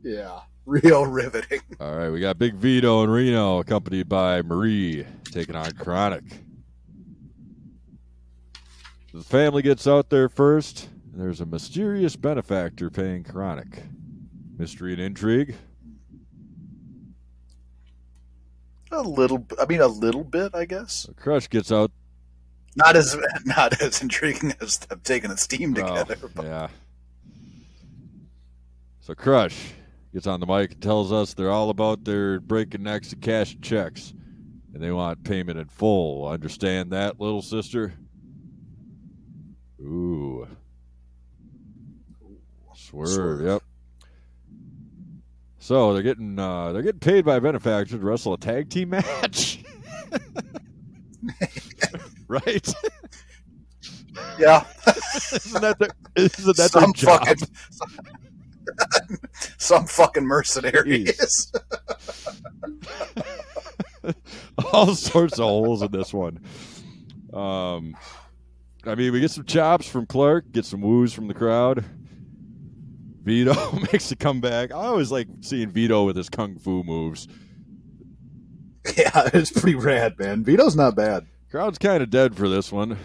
yeah, real riveting. [LAUGHS] All right, we got Big Vito and Reno, accompanied by Marie, taking on Kronik. The family gets out there first. and There's a mysterious benefactor paying Kronik. Mystery and intrigue. A little, I mean, a little bit, I guess. Crush gets out. Not as [LAUGHS] not as intriguing as them taking a steam Oh, together. but yeah. So Crush gets on the mic and tells us they're all about their breaking necks and cashing checks, and they want payment in full. Understand that, little sister? Ooh. Swerve. Swerve. Yep. So they're getting uh, they're getting paid by a benefactor to wrestle a tag team match. [LAUGHS] right? yeah, [LAUGHS] isn't that their, isn't that some fucking some fucking mercenaries. [LAUGHS] all sorts of holes in this one. Um, I mean, we get some chops from Clark, get some woos from the crowd. Vito [LAUGHS] makes a comeback. I always like seeing Vito with his kung fu moves. Yeah, it's pretty rad, man. Vito's not bad. Crowd's kind of dead for this one.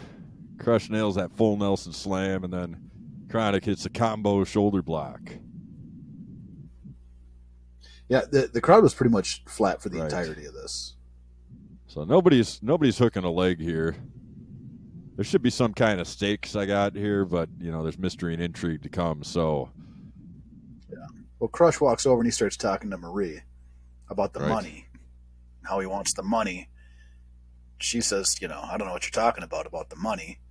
Crush nails that full Nelson slam, and then Kronik hits a combo shoulder block. Yeah, the the crowd was pretty much flat for the Right. entirety of this. So nobody's nobody's hooking a leg here. There should be some kind of stakes I got here, but you know, there's mystery and intrigue to come. So yeah. Well, Crush walks over and he starts talking to Marie about the Right. money, how he wants the money. She says, you know, I don't know what you're talking about about the money.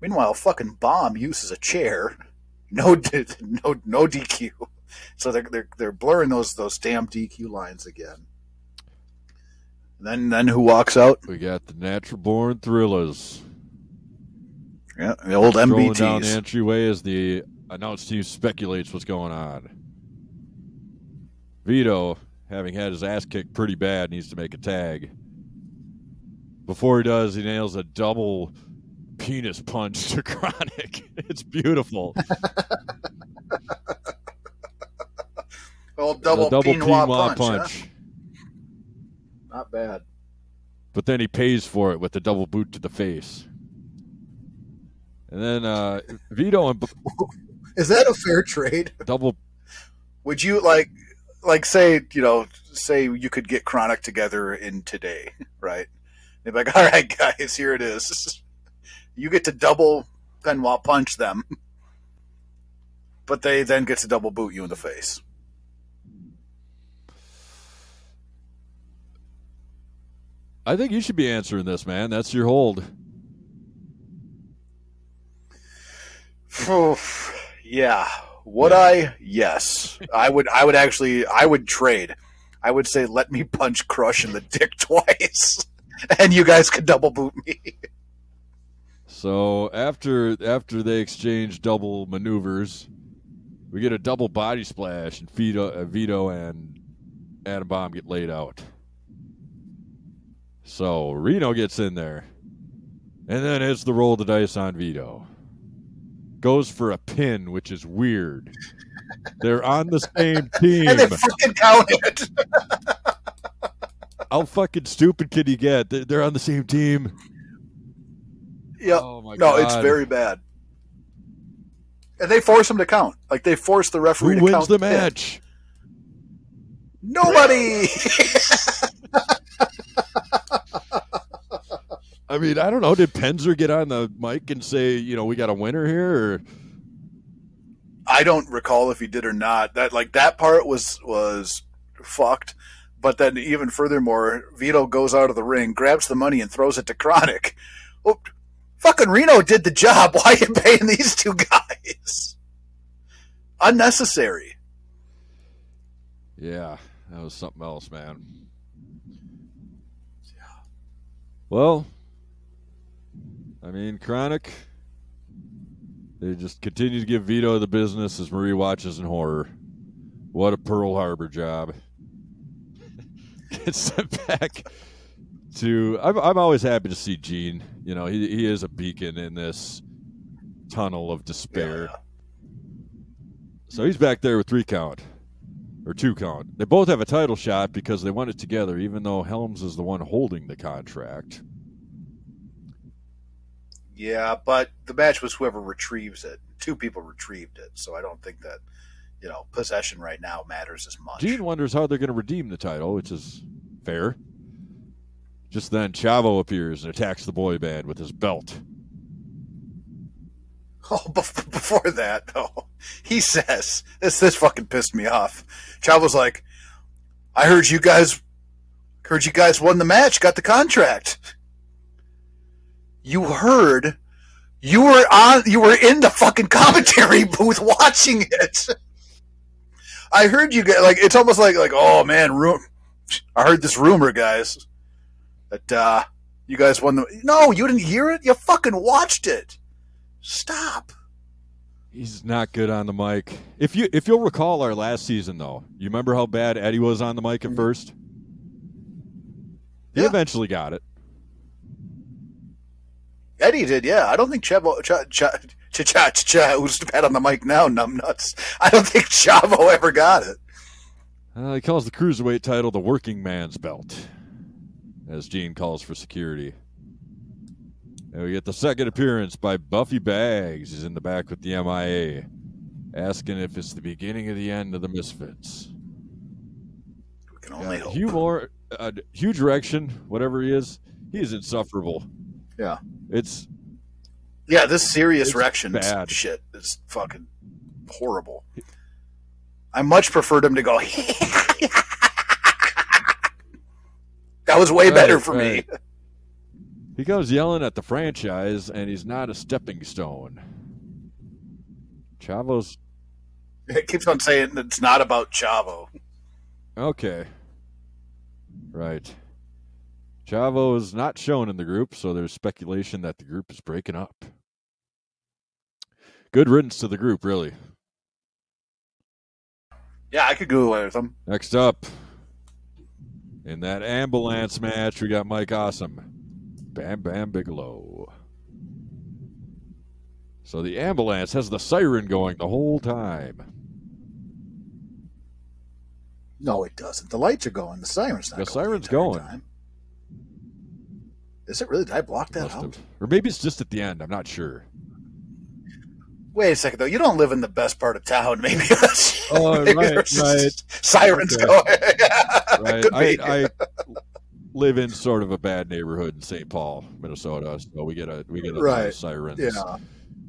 Meanwhile, fucking bomb uses a chair, [LAUGHS] [LAUGHS] no, no, no DQ. [LAUGHS] So they're they're they're blurring those those damn DQ lines again. Then then who walks out? we got the natural born thrillers. Yeah, the old Strolling down the NBTs. entryway as the announce team speculates what's going on. Vito, having had his ass kicked pretty bad, needs to make a tag. Before he does, he nails a double penis punch [LAUGHS] to Kronik. It's beautiful. [LAUGHS] Old double, double quinoa punch. huh? Not bad. But then he pays for it with the double boot to the face. And then uh, Vito and [LAUGHS] Is that a fair trade? double Would you like, like, say, you know, say you could get Kronik together in today, [LAUGHS] right? They'd be like, all right, guys, here it is. [LAUGHS] You get to double Benoit punch them, but they then get to double boot you in the face. I think you should be answering this, man. That's your hold. yeah. Would I? Yes. I would. I would actually. I would trade. I would say, let me punch Crush in the dick [LAUGHS] twice, and you guys can double boot me. So after after they exchange double maneuvers, we get a double body splash, and Vito, uh, Vito and Adam Bomb get laid out. So Reno gets in there, and then it's the roll of the dice on Vito. Goes for a pin, which is weird. They're on the same [LAUGHS] team. And they fucking count it. How fucking stupid can you get? They're- They're on the same team. Yep. Oh my no, god! it's very bad. And they force them to count. Like they force the referee Who to wins count the pin. match? Nobody. [LAUGHS] I mean, I don't know. Did Penzer get on the mic and say, you know, we got a winner here? Or I don't recall if he did or not. That like that part was was fucked. But then even furthermore, Vito goes out of the ring, grabs the money, and throws it to Kronik. Well, fucking Reno did the job. [LAUGHS] Why are you paying these two guys? Unnecessary. yeah, that was something else, man. Yeah. Well, I mean, Kronik. They just continue to give Vito the business as Marie watches in horror. What a Pearl Harbor job. [LAUGHS] Gets sent back to. I'm, I'm always happy to see Gene. You know, he, he is a beacon in this tunnel of despair. Yeah. So he's back there with three count or two count. They both have a title shot because they won it together, even though Helms is the one holding the contract. Yeah, but the match was whoever retrieves it. Two people retrieved it, so I don't think that you know possession right now matters as much. Gene wonders how they're going to redeem the title, which is fair. Just then, Chavo appears and attacks the boy band with his belt. [LAUGHS] Oh, before that though, he says this. This fucking pissed me off. Chavo's like, "I heard you guys, heard you guys won the match, got the contract. You heard, you were on, you were in the fucking commentary [LAUGHS] booth watching it. I heard you get like. It's almost like like, oh man, room. I heard this rumor, guys, that uh, you guys won the. No, you didn't hear it. You fucking watched it. Stop. He's not good on the mic. If you if you'll recall our last season though, you remember how bad Eddie was on the mic at first? He Mm-hmm. Yeah. eventually got it. Eddie did, yeah. I don't think Chavo, Cha, Cha, Cha, Cha, Cha, Cha, who's bad on the mic now, numbnuts. I don't think Chavo ever got it. Uh, he calls the cruiserweight title the working man's belt. as Gene calls for security. And we get the second appearance by Buffy Bags. He's in the back with the MIA, asking if it's the beginning of the end of the Misfits. We can only Uh, hope. Hugh Morrus, uh, Hugh Direction, whatever he is, he is insufferable. Yeah. It's Yeah, this serious It's erection shit is fucking horrible. I much preferred him to go. [LAUGHS] that was way Right, better for right. he goes yelling at the franchise, and he's not a stepping stone. Chavo's. It keeps on saying it's not about Chavo. okay, right. Chavo is not shown in the group, so there's speculation that the group is breaking up. Good riddance to the group, really. Yeah, I could go away with him. Next up, in that ambulance match, we got Mike Awesome, Bam Bam Bigelow. So the ambulance has the siren going the whole time. No, it doesn't. The lights are going. The siren's not The going. siren's going. time. Is it really? Did I block that Must out? have. Or maybe it's just at the end. I'm not sure. Wait a second, though. You don't live in the best part of town. [LAUGHS] Maybe that's. Oh, [LAUGHS] maybe right, right. Sirens Okay. going. [LAUGHS] Right. Could I, be. I live in sort of a bad neighborhood in St. Paul, Minnesota. So we get a we get a lot of sirens. yeah.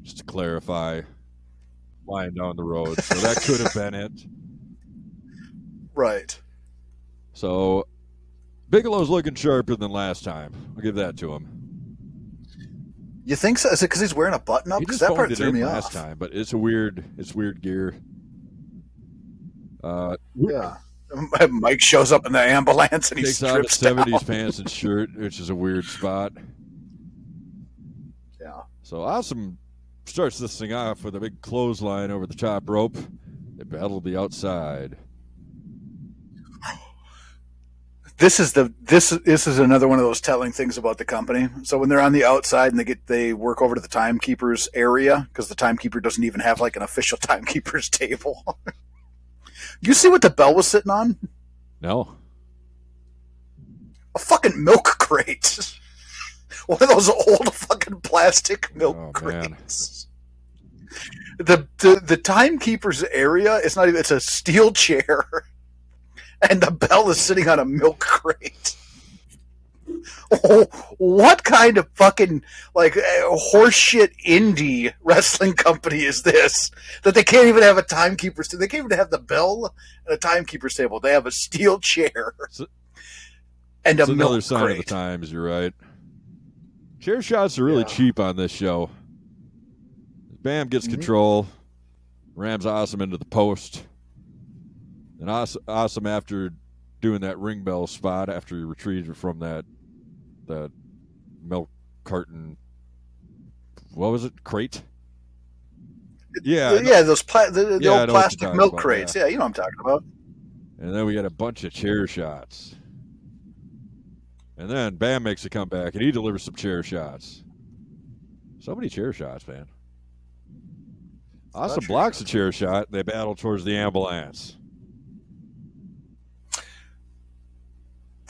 Just to clarify, flying down the road. So that could have been it. Right. So Bigelow's looking sharper than last time. I'll give that to him. You think so? Is it because he's wearing a button up? Because that part threw me last off. time, but it's a weird, it's weird gear. Uh, Yeah. [LAUGHS] Mike shows up in the ambulance and he takes out his seventies [LAUGHS] pants and shirt, which is a weird spot. Yeah. So Awesome starts this thing off with a big clothesline over the top rope. They battle the outside. This is the this this is another one of those telling things about the company. So when they're on the outside and they get they work over to the timekeepers area because the timekeeper doesn't even have like an official [LAUGHS] timekeepers table. you see what the bell was sitting on? No, A fucking milk crate. One of those old fucking plastic milk Oh, man. crates. The, the the timekeepers area is not even it's a steel chair [LAUGHS] and the bell is sitting on a milk crate. Oh, [LAUGHS] what kind of fucking like horseshit indie wrestling company is this that they can't even have a timekeeper's They can't even have the bell and a timekeeper's table. They have a steel chair So- and a it's another milk sign crate. of the times. You're right. Chair shots are really Yeah. cheap on this show. Bam gets Mhm. control, rams Awesome into the post, and Awesome, after doing that ring bell spot after he retrieved from that that milk carton. What was it? Crate. Yeah, yeah, yeah, those pla- the, the Yeah, old plastic milk about, crates. Yeah. you know what I'm talking about. And then we got a bunch of chair shots. And then Bam makes a comeback and he delivers some chair shots. So many chair shots, man. Awesome blocks a chair shot. They battle towards the ambulance.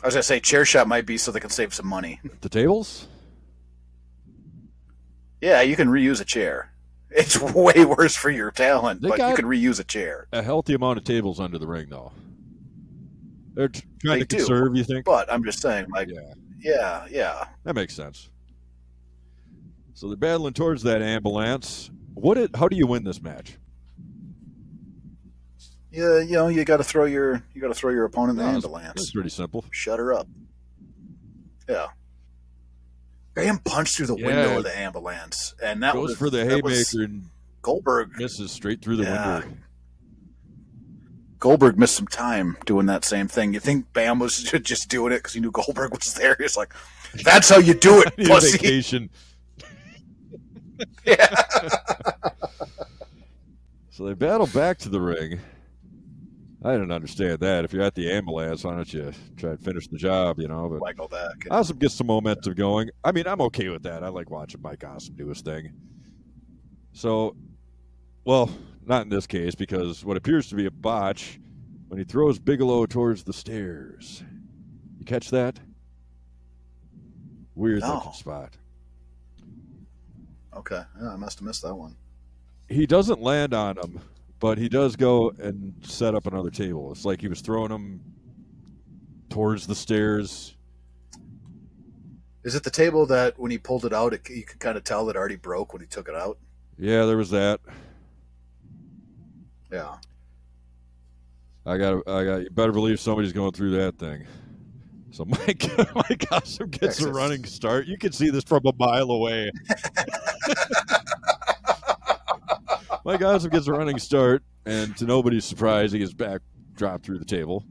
I was gonna say chair shot might be so they can save some money. The tables? Yeah, you can reuse a chair. It's way worse for your talent, They but you got- can reuse a chair. A healthy amount of tables under the ring, though. They're t- trying They to do. conserve, you think? But I'm just saying, like, Yeah, yeah, yeah. that makes sense. So they're battling towards that ambulance. What? It, how do you win this match? Yeah, you know, you got to throw your you got to throw your opponent in the ambulance. It's pretty simple. Shut her up. Yeah. Bam punched through the Yeah. window of the ambulance, and that Goes was for the haymaker and Goldberg. misses straight through the Yeah. window. Goldberg missed some time doing that same thing. You think Bam was [LAUGHS] just doing it because he knew Goldberg was there? He's like, "That's how you do [LAUGHS] it, pussy." vacation. [LAUGHS] Yeah. So they battle back to the ring. I didn't understand that. If you're at the ambulance, why don't you try and finish the job, you know? But go back? Awesome gets some momentum going. I mean, I'm okay with that. I like watching Mike Awesome do his thing. So, well, not in this case because what appears to be a botch when he throws Bigelow towards the stairs. You catch that? Weird No. looking spot. Okay, yeah, I must have missed that one. He doesn't land on him, but he does go and set up another table. It's like he was throwing them towards the stairs. Is it the table that when he pulled it out, it, you could kind of tell that it already broke when he took it out? Yeah, there was that. Yeah. I got. I got. You better believe somebody's going through that thing. So [LAUGHS] Mike, Mike Awesome gets a running start. You can see this from a mile away. [LAUGHS] [LAUGHS] Mike Awesome gets a running start, and to nobody's surprise, he gets back dropped through the table.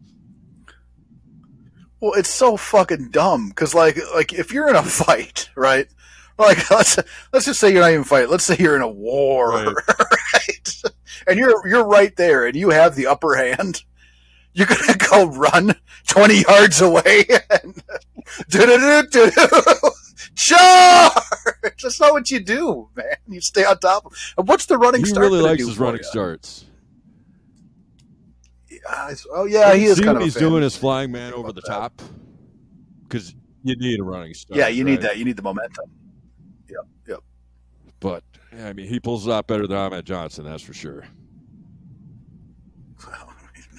Well, it's so fucking dumb because, like, like if you're in a fight, right? Like, [LAUGHS] let's let's just say you're not even fighting. Let's say you're in a war, [LAUGHS] Right. right? And you're you're right there, and you have the upper hand. You're gonna go run twenty yards away [LAUGHS] and do-do-do-do-do. Charge. That's not what you do, man. You stay on top. of And what's the running He start? He really likes his running you? starts. Uh, Oh yeah, he is See kind what of. he's doing his flying man over the that. top because you need a running start. Yeah, you need right? that. You need the momentum. But yeah, But, I mean, he pulls it out better than Ahmed Johnson, that's for sure. [LAUGHS]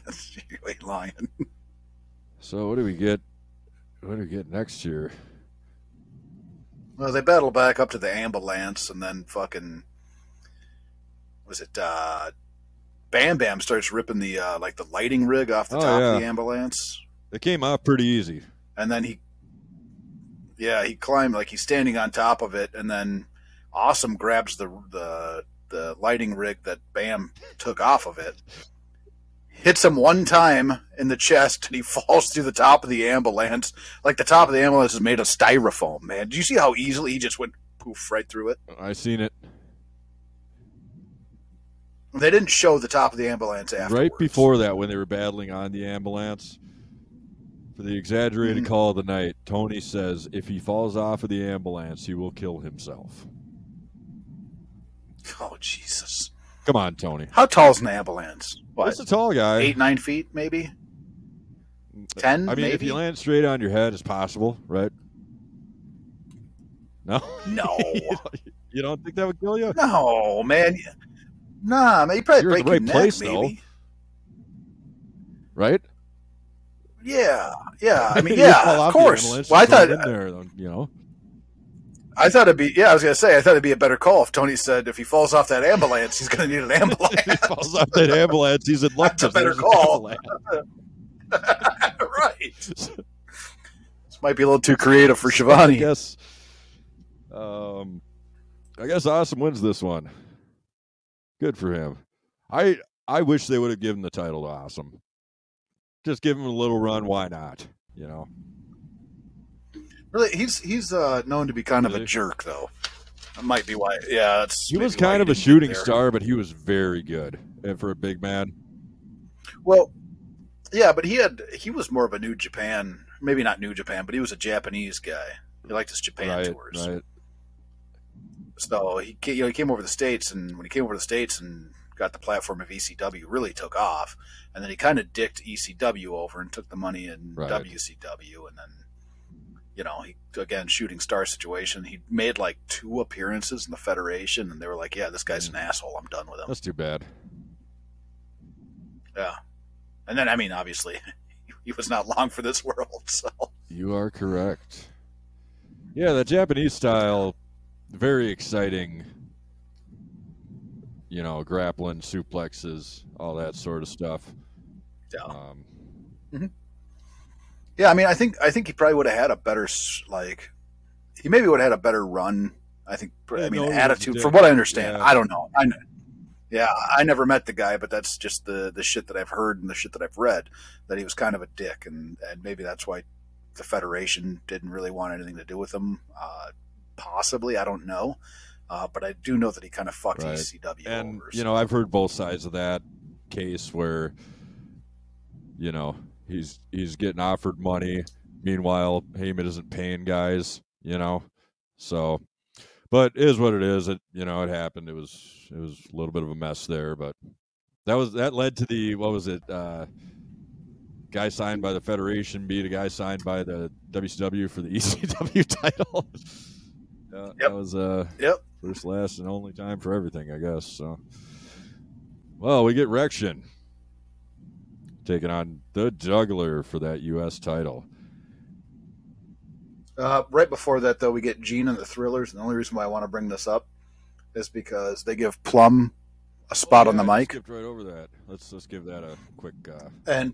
Well, you ain't lying. So what do we get? What do we get next year? Well, they battle back up to the ambulance, and then fucking was it uh, Bam Bam starts ripping the uh, like the lighting rig off the Oh, top of the ambulance, It came off pretty easy. and then he, yeah, he climbed like he's standing on top of it, and then Awesome grabs the the the lighting rig that Bam took off of it. Hits him one time in the chest, and he [LAUGHS] falls through the top of the ambulance. Like the top of the ambulance is made of styrofoam, man. Do you see how easily he just went poof right through it? I seen it They didn't show the top of the ambulance afterwards. right before that when they were battling on the ambulance. For the exaggerated Mhm. call of the night, Tony says if he falls off of the ambulance, he will kill himself. Oh Jesus! Come on, Tony. How tall is an ambulance? What? That's a tall guy. Eight, nine feet, maybe. Ten, I mean, if you land straight on your head, it's possible, right? No, No, [LAUGHS] you don't think that would kill you? no, man. Nah, man. You probably You're break the your right neck, place, though. maybe. Right? Yeah, yeah. I mean, [LAUGHS] yeah, of course. Well, I just throw it thought, in there, you know. I thought it'd be. Yeah, I was gonna say. I thought it'd be a better call if Tony said if he falls off that ambulance, he's gonna need an ambulance. [LAUGHS] if he falls off that ambulance, he's in luck. That's a better call. [LAUGHS] right. This might be a little too creative for I Schiavone. guess. Um, I guess Awesome wins this one. Good for him. I I wish they would have given the title to Awesome. Just give him a little run. Why not? You know. Really, he's he's uh, known to be kind of a jerk, though. That might be why. Yeah, that's. He was kind of a shooting star, but he was very good. And for a big man, Well, yeah, but he had he was more of a New Japan, maybe not New Japan, but he was a Japanese guy. He liked his Japan right? tours. Right. So he ca- you know he came over to the states, and when he came over to the states and got the platform of ECW, really took off. And then he kind of dicked ECW over and took the money in Right. WCW, and then you know he again shooting star situation. He made like two appearances in the Federation, and they were like, "Yeah, this guy's an asshole. I'm done with him." That's too bad. Yeah. And then I mean, obviously, [LAUGHS] he was not long for this world. [LAUGHS] So You are correct. Yeah, the Japanese style, very exciting. You know, grappling, suplexes, all that sort of stuff. yeah. Um, Yeah, I mean, I think I think he probably would have had a better like he maybe would have had a better run. I think. Yeah, I mean, no, attitude. From what I understand, Yeah. I don't know. I yeah, I never met the guy, but that's just the the shit that I've heard and the shit that I've read that he was kind of a dick, and and maybe that's why the Federation didn't really want anything to do with him. Uh, possibly, I don't know. Uh, but I do know that he kind of fucked Right. ECW and over. you know, I've heard both sides of that case where, you know, he's he's getting offered money, meanwhile Heyman isn't paying guys. You know, so. But it is what it is. It you know it happened. It was it was a little bit of a mess there, but that was that led to the what was it? Uh, guy signed by the Federation beat a guy signed by the WCW for the [LAUGHS] ECW title. [LAUGHS] yeah, Yep. That was uh, Yep. first, last, and only time for everything, I guess. So, well, we get Rection taking on the Juggler for that U.S. title. Uh, right before that, though, we get Gene and the Thrillers. And the only reason why I want to bring this up is because they give Plum a spot Oh, on the I mic, Skipped right over that. Let's let's give that a quick. Uh, and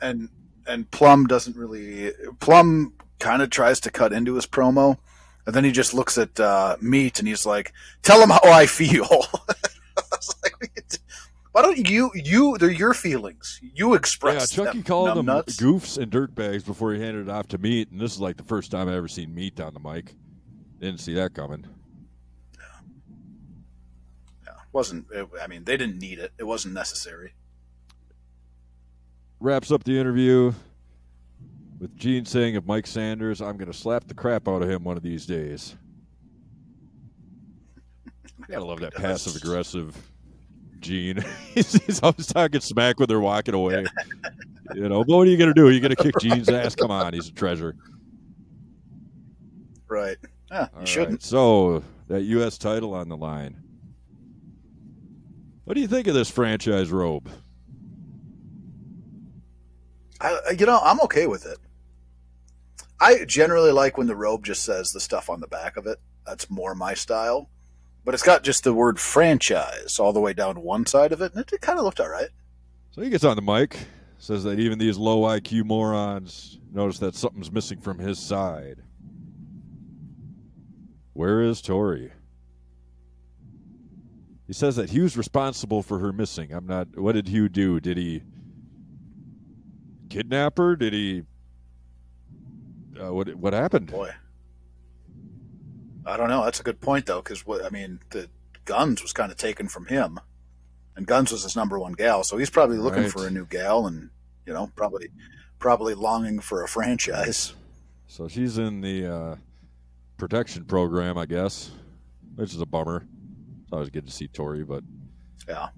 and and Plum doesn't really. Plum kind of tries to cut into his promo, and then he just looks at uh, Meat and he's like, "Tell him how I feel." [LAUGHS] I was like, [LAUGHS] "Why don't you? You they're your feelings. You yeah, express Chucky them, called them numbnuts." goofs and dirtbags before he handed it off to Meat, and this is like the first time I ever seen Meat on the mic. Didn't see that coming. Yeah, wasn't. It, I mean, they didn't need it. It wasn't necessary. wraps up the interview with Gene saying of Mike Sanders, I'm going to slap the crap out of him one of these days. [LAUGHS] Gotta love that passive aggressive Gene. [LAUGHS] he's, always talking smack when they're walking away. You know, but what are you going to do? Are you going to kick Gene's ass? Come on, he's a treasure. Right. Yeah, you All shouldn't. right, So, that U.S. title on the line. What do you think of this franchise robe? I, you know, I'm okay with it. I generally like when the robe just says the stuff on the back of it. That's more my style. But it's got just the word franchise all the way down one side of it, and it, it kind of looked all right. So he gets on the mic, says that even these low IQ morons notice that something's missing from his side. Where is Torrie? He says that Hugh's responsible for her missing. I'm not. What did Hugh do? Did he kidnap her? Did he? Uh, what what happened? Boy, I don't know. That's a good point though, because I mean, the Gunns was kind of taken from him, and Gunns was his number one gal, so he's probably looking Right. for a new gal, and you know, probably probably longing for a franchise. So she's in the uh, protection program, I guess, which is a bummer. It's always good to see Torrie, but Yeah.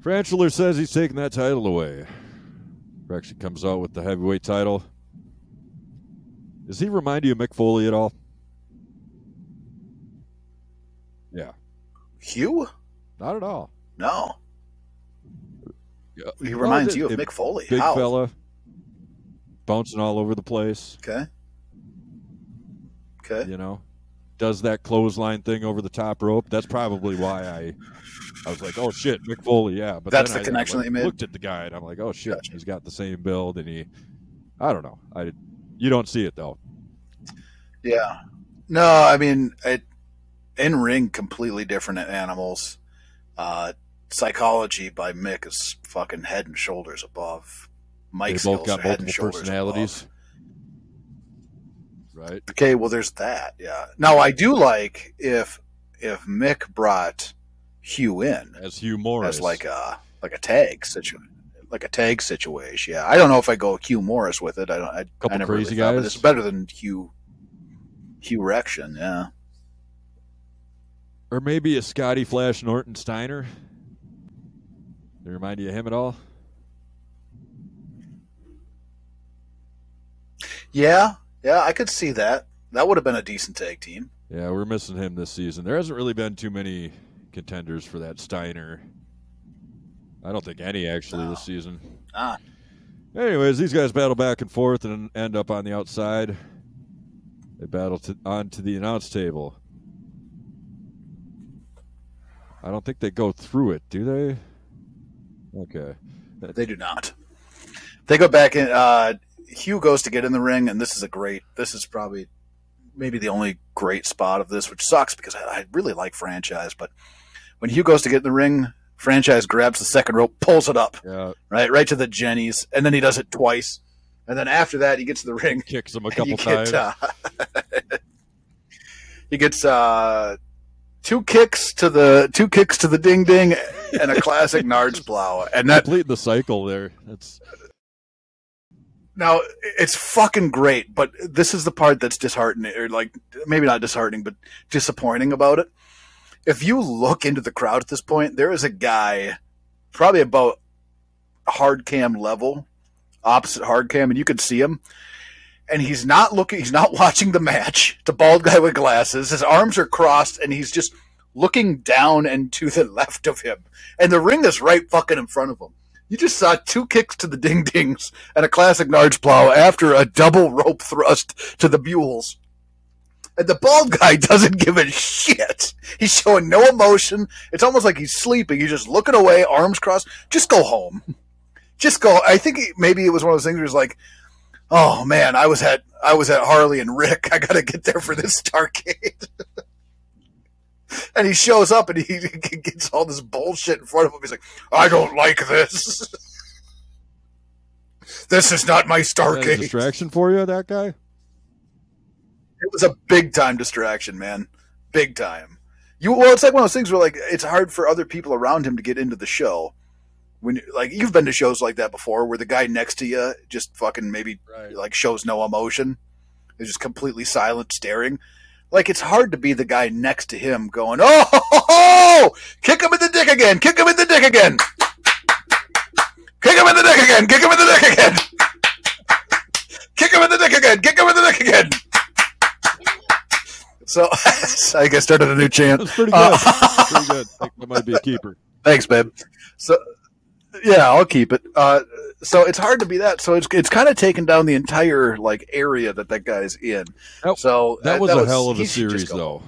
Franchler says he's taking that title away. Rection comes out with the heavyweight title. Does he remind you of Mick Foley at all? Hugh? not at all. No. Yeah. He Well, reminds it- you of it- Mick Foley. Big How? fella, bouncing all over the place. Okay. Okay. You know, does that clothesline thing over the top rope. That's probably why I, I was like, oh shit, Mick Foley, yeah. But That's then the I- connection I that you made? Looked at the guy and I'm like, oh shit, Gotcha. he's got the same build and he, I don't know, I, you don't see it though. Yeah. No, I mean, it, in ring, completely different animals. Uh, psychology by Mick is fucking head and shoulders above. Mike's they both got head multiple personalities, above. right? Okay, well, there's that. Yeah. Now, I do like if if Mick brought Hugh in As Hugh Morrus, as like a like a tag situation. Like a tag situation, yeah. I don't know if I go Hugh Morrus with it. I don't. I, Couple I never crazy really thought, but it's better than Hugh. Hugh Rection, yeah. Or maybe a Scotty Flash Norton Steiner. They remind you of him at all? Yeah, yeah, I could see that. That would have been a decent tag team. Yeah, we're missing him this season. There hasn't really been too many contenders for that Steiner. I don't think any actually No. this season. Ah, Anyways, these guys battle back and forth and end up on the outside. They battle to, on to the announce table. I don't think they go through it, do they? Okay. they do not. They go back in. Uh, Hugh goes to get in the ring, and this is a great. This is probably maybe the only great spot of this, which sucks because I, I really like franchise. But when Hugh goes to get in the ring, franchise grabs the second rope, pulls it up Yeah, right, right to the Jennies, and then he does it twice. And then after that, he gets to the ring. kicks him a couple you get, times. uh, [LAUGHS] he gets uh, two kicks to the two kicks to the ding ding, and a classic Nards [LAUGHS] plow, and that Complete the cycle there. That's Now it's fucking great, but this is the part that's disheartening, or like maybe not disheartening, but disappointing about it. If you look into the crowd at this point, there is a guy, probably about hard cam level, opposite hard cam, and you can see him. And he's not looking. He's not watching the match. the bald guy with glasses. His arms are crossed, and he's just looking down and to the [LAUGHS] left of him. And the ring is right fucking in front of him. You just saw two kicks to the ding dings and a classic Nards plow after a double rope thrust to the mules. And the bald guy [LAUGHS] doesn't give a shit. He's showing no emotion. It's almost like he's sleeping. He's just looking away, arms crossed. Just go home. Just go. I think maybe it was one of those things where he's like, "Oh man, I was at I was at Harley and Rick. [LAUGHS] I got to get there for this Starrcade." [LAUGHS] and he shows up and [LAUGHS] he gets all this bullshit in front of him. He's like, "I don't like this. this is not my Is that a Starrcade." distraction for you, that guy? It was a big time distraction, man. Big time. You well, it's like one of those things where like it's hard for other people around him to get into the show. When like you've been to shows like that before, where the guy next to you just fucking maybe Right. like shows no emotion, is just completely silent, staring. Like it's hard to be the guy next to him going, "Oh, ho, ho, ho! kick him in the dick again, kick him in the dick again, kick him in the dick again, kick him in the dick again, kick him in the dick again, kick him in the dick again." So [LAUGHS] I guess started a new chant. That's pretty good. Uh, [LAUGHS] pretty good. I think that might be a keeper. Thanks, babe. So, yeah, I'll keep it. Uh, so it's hard to be that. So it's it's kind of taken down the entire like area that that guy's in. That- so That uh, was a hell of a series, though.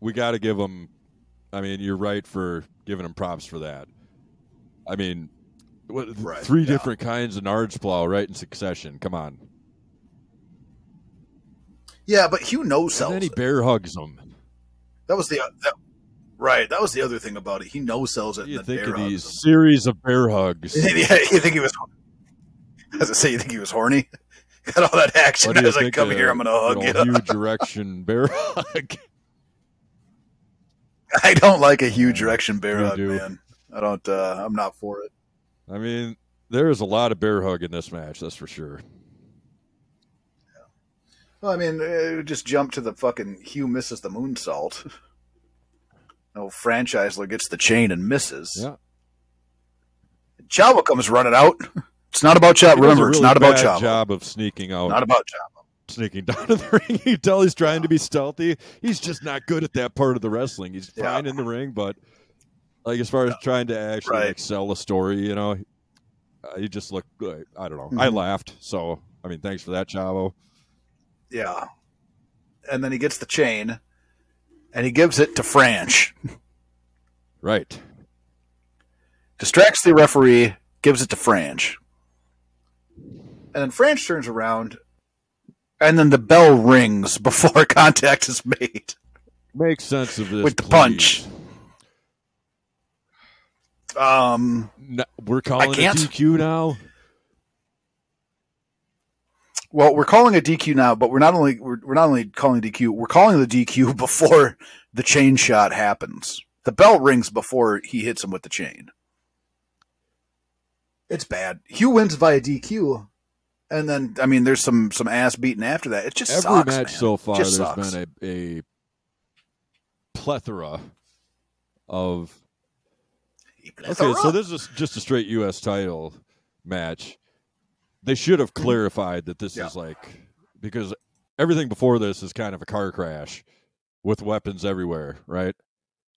We got to give him. I mean, you're right for giving him props for that. I mean, what, Right, three yeah. different kinds of Nards plow right in succession. Come on. Yeah, but Hugh knows. And then he bear hugs him. That was the that, right. That was the other thing about it. He no sells it. You and think of these hugs series of bear hugs? [LAUGHS] yeah, you think he was? As I say, you think he was horny? [LAUGHS] Got all that action. I was like, "Come here, I'm gonna hug you you." huge [LAUGHS] erection bear hug. I don't like a huge erection bear hug, do. man. I don't. uh I'm not for it. I mean, there is a lot of bear hug in this match. That's for sure. Well, I mean, just jump to the fucking Hugh misses the moonsault. No franchiser gets the chain and misses. Yeah. Chavo comes running out. [LAUGHS] It's not about Chavo. Remember, it's really not about Chavo. job of sneaking out. Not about Chavo. sneaking [LAUGHS] down to the ring. You tell he's trying to be stealthy. He's just not good at that part of the wrestling. He's Yeah. fine in the ring, but like as far as trying to actually Right. like, sell a story, you know, uh, he just looked good. I don't know. I Mhm. laughed. So I mean, thanks for that, Chavo. Yeah. And then he gets the chain, and he gives it to Franch. Right. Distracts the referee, gives it to Franch. And then Franch turns around, and then the bell rings before [LAUGHS] contact is made. Make sense of this With the please. punch. Um, No, we're calling it. DQ now. Well, we're calling a DQ now, but we're not only we're, we're not only calling DQ, we're calling the DQ [LAUGHS] before the chain shot happens. The bell rings before he hits him with the chain. It's bad. Hugh wins via DQ, and then I mean, there's some some ass beating after that. It just Every sucks, match man. so far, there's sucks. been a, a plethora of Okay, so this is just a straight U.S. title match. They should have mm-hmm. clarified that this Yeah. is like because everything before this is kind of a car crash with weapons everywhere, right?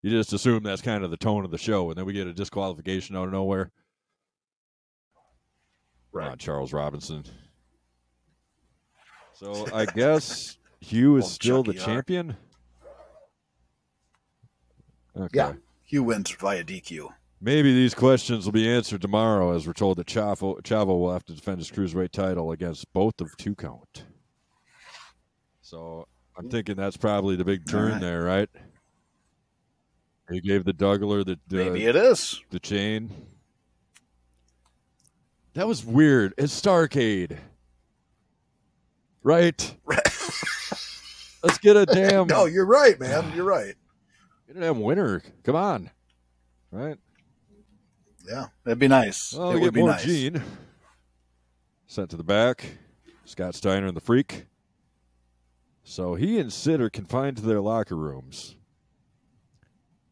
You just assume that's kind of the tone of the show, and then we get a disqualification out of nowhere. On, Charles Robinson. So I guess Hugh is Old still the champion. Okay. Yeah. Hugh wins via DQ. Maybe these questions will be answered tomorrow, as we're told that Chavo, Chavo will have to defend his cruiserweight title against both of two count. So I'm thinking that's probably the big turn right. there, right? He gave the Dougler the Maybe it is. the chain. That was weird. It's Starrcade, right? [LAUGHS] Let's get a damn No, you're right, man. You're right. get a damn winner. Come on, right? Yeah, that'd be nice. Well, it would be nice. Gene. Sent to the back. Scott Steiner and the Freak. So he and Sid are confined to their locker rooms.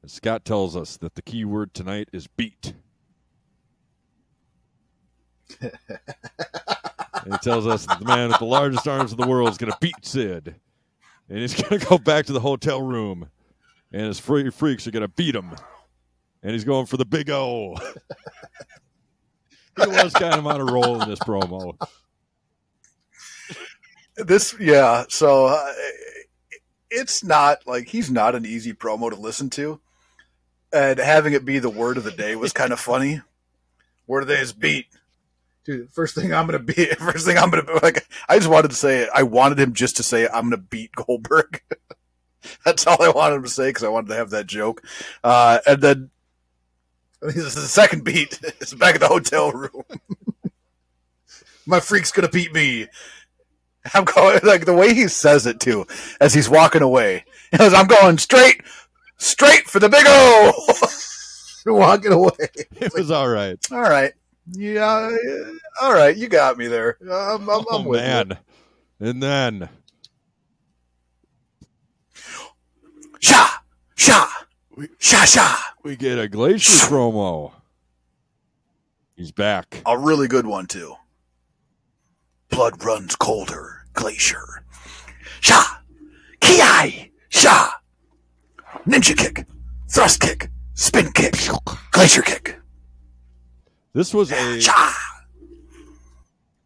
And Scott tells us that the key word tonight is beat. [LAUGHS] And he tells us that the man with the largest arms in the world is going to beat Sid. And he's going to go back to the hotel room. And his free freaks are going to beat him. And he's going for the big O. [LAUGHS] he was kind of on a roll in this promo. This, yeah. So uh, it's not like he's not an easy promo to listen to. And having it be the word of the day was kind of funny. Word of the day is beat. Dude, first thing I'm gonna be, [LAUGHS] first thing I'm gonna be, like, I just wanted to say it. I wanted him just to say, I'm gonna beat Goldberg. [LAUGHS] That's all I wanted him to say because I wanted to have that joke. Uh, and then this is the second beat. [LAUGHS] It's back at the hotel room. [LAUGHS] My freak's gonna beat me. I'm going [LAUGHS] like the way he says it too, as he's walking away. He goes, "I'm going straight, straight for the big O." walking away. It was all right. All right, yeah, all right, you got me there. I'm, I'm, I'm Oh, with you. And then Sha, sha, sha, sha. we get a Glacier promo. He's back. A really good one too. Blood runs colder, glacier. Sha, ki sha. Ninja kick, thrust kick, spin kick, glacier kick. This was a Sha.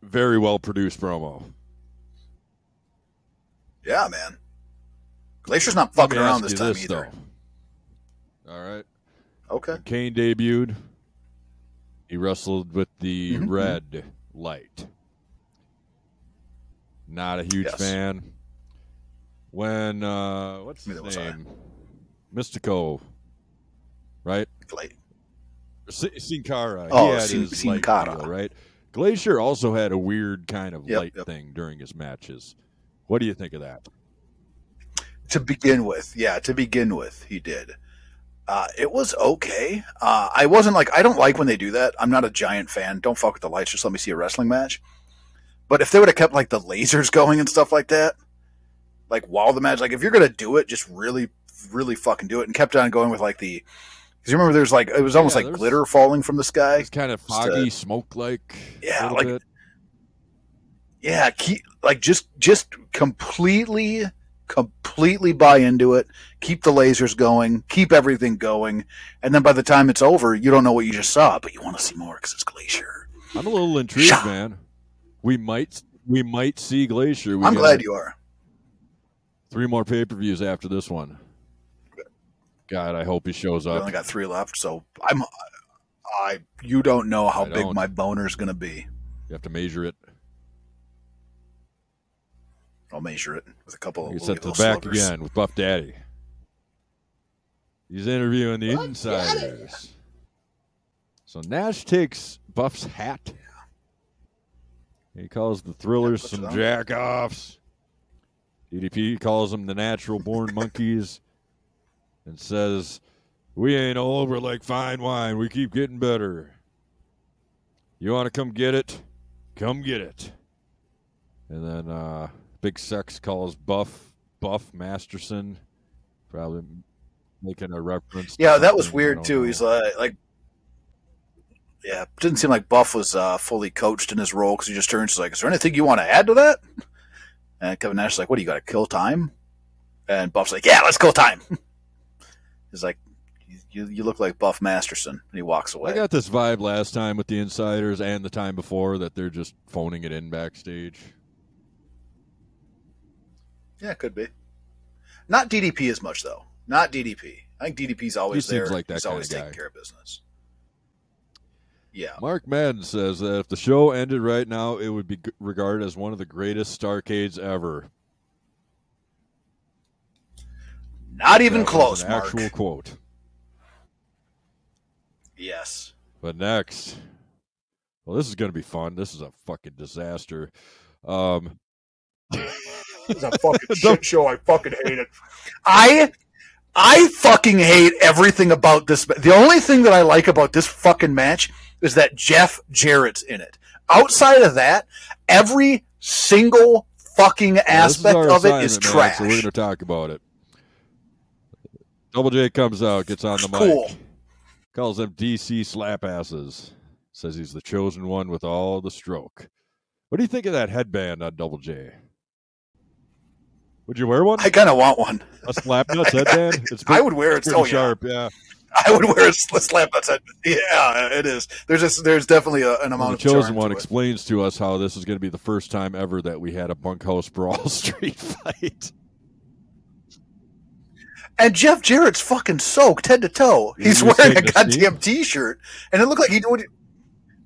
very well produced promo. Yeah, man. Glacier's not fucking around this time either. though. All right. Okay. Kane debuted. He wrestled with the Mhm. red light. Not a huge Yes. fan. When uh what's his Neither name? Mystico, right? Like, Sin Cara. Oh, Sin- Sin light Cara. deal, right? Glacier also had a weird kind of Yep, light yep. thing during his matches. What do you think of that? to begin with, yeah, to begin with, he did. Uh, it was okay. Uh, I wasn't like I don't like when they do that. I'm not a giant fan. Don't fuck with the lights. Just let me see a wrestling match. But if they would have kept like the lasers [LAUGHS] going and stuff like that, like while the match, like if you're gonna do it, just really, really fucking do it, and kept on going with like the. Because you remember, there's like it was almost Yeah, like glitter falling from the sky. It's kind of uh, foggy, smoke like. Yeah, like- bit. yeah keep like just just completely completely buy into it keep the lasers going keep everything going and then by the time it's over you don't know what you just saw but you want to see more because it's glacier I'm a little intrigued, Shot. man. We might we might see Glacier. We i'm glad you are Three more pay per views after this one. God, I hope he shows we up. only got three left so i'm i you don't know how I big don't. my boner's gonna be You have to measure it. I'll measure it with a couple of Get set to the back sluggers. again with Buff Daddy. He's interviewing the insiders. So Nash takes Buff's hat. He calls the thrillers puts some it on. jack-offs. DDP calls them the natural born [LAUGHS] monkeys and says, We ain't all over like fine wine. We keep getting better. You want to come get it? Come get it. And then uh, Big Sex calls Buff Buff Masterson, probably making a reference. yeah that was weird too. know. he's like like yeah didn't seem like buff was uh, fully coached in his role because he just turns like is there anything you want to add to that? And kevin nash is like what do you got to kill time? And buff's like yeah let's kill time. [LAUGHS] He's like you, you look like buff masterson. And he walks away. I got this vibe last time with the insiders and the time before that they're just phoning it in backstage. Yeah it could be. Not ddp as much though. Not ddp i think ddp's always He seems there. like that he's always taking care of business. Yeah. Mark Madden says that if the show ended right now, it would be regarded as one of the greatest Starrcades ever. not even That close an mark. actual quote. yes. But next, well, this is going to be fun. This is a fucking disaster. Um, [LAUGHS] It's a fucking [LAUGHS] shit show. I fucking hate it. I I fucking hate everything about this. The only thing that I like about this fucking match is that Jeff Jarrett's in it. Outside of that, every single fucking aspect our of it is assignment, man, trash. so we're going to talk about it. Double J comes out, gets on the mic, Cool. calls them DC slap asses. Says he's the chosen one with all the stroke. What do you think of that headband on Double J? Would you wear one? I kind of want one. A slap nuts headband? [LAUGHS] It's I would wear it. pretty Oh, sharp, yeah. I would wear a slap nuts. head- Yeah, it is. There's just there's definitely a, an Well, amount the chosen one to explains to us how this is going to be the first time ever that we had a bunkhouse brawl [LAUGHS] street fight. And Jeff Jarrett's fucking soaked head to toe. He's was wearing a goddamn t-shirt, and it looked like he would.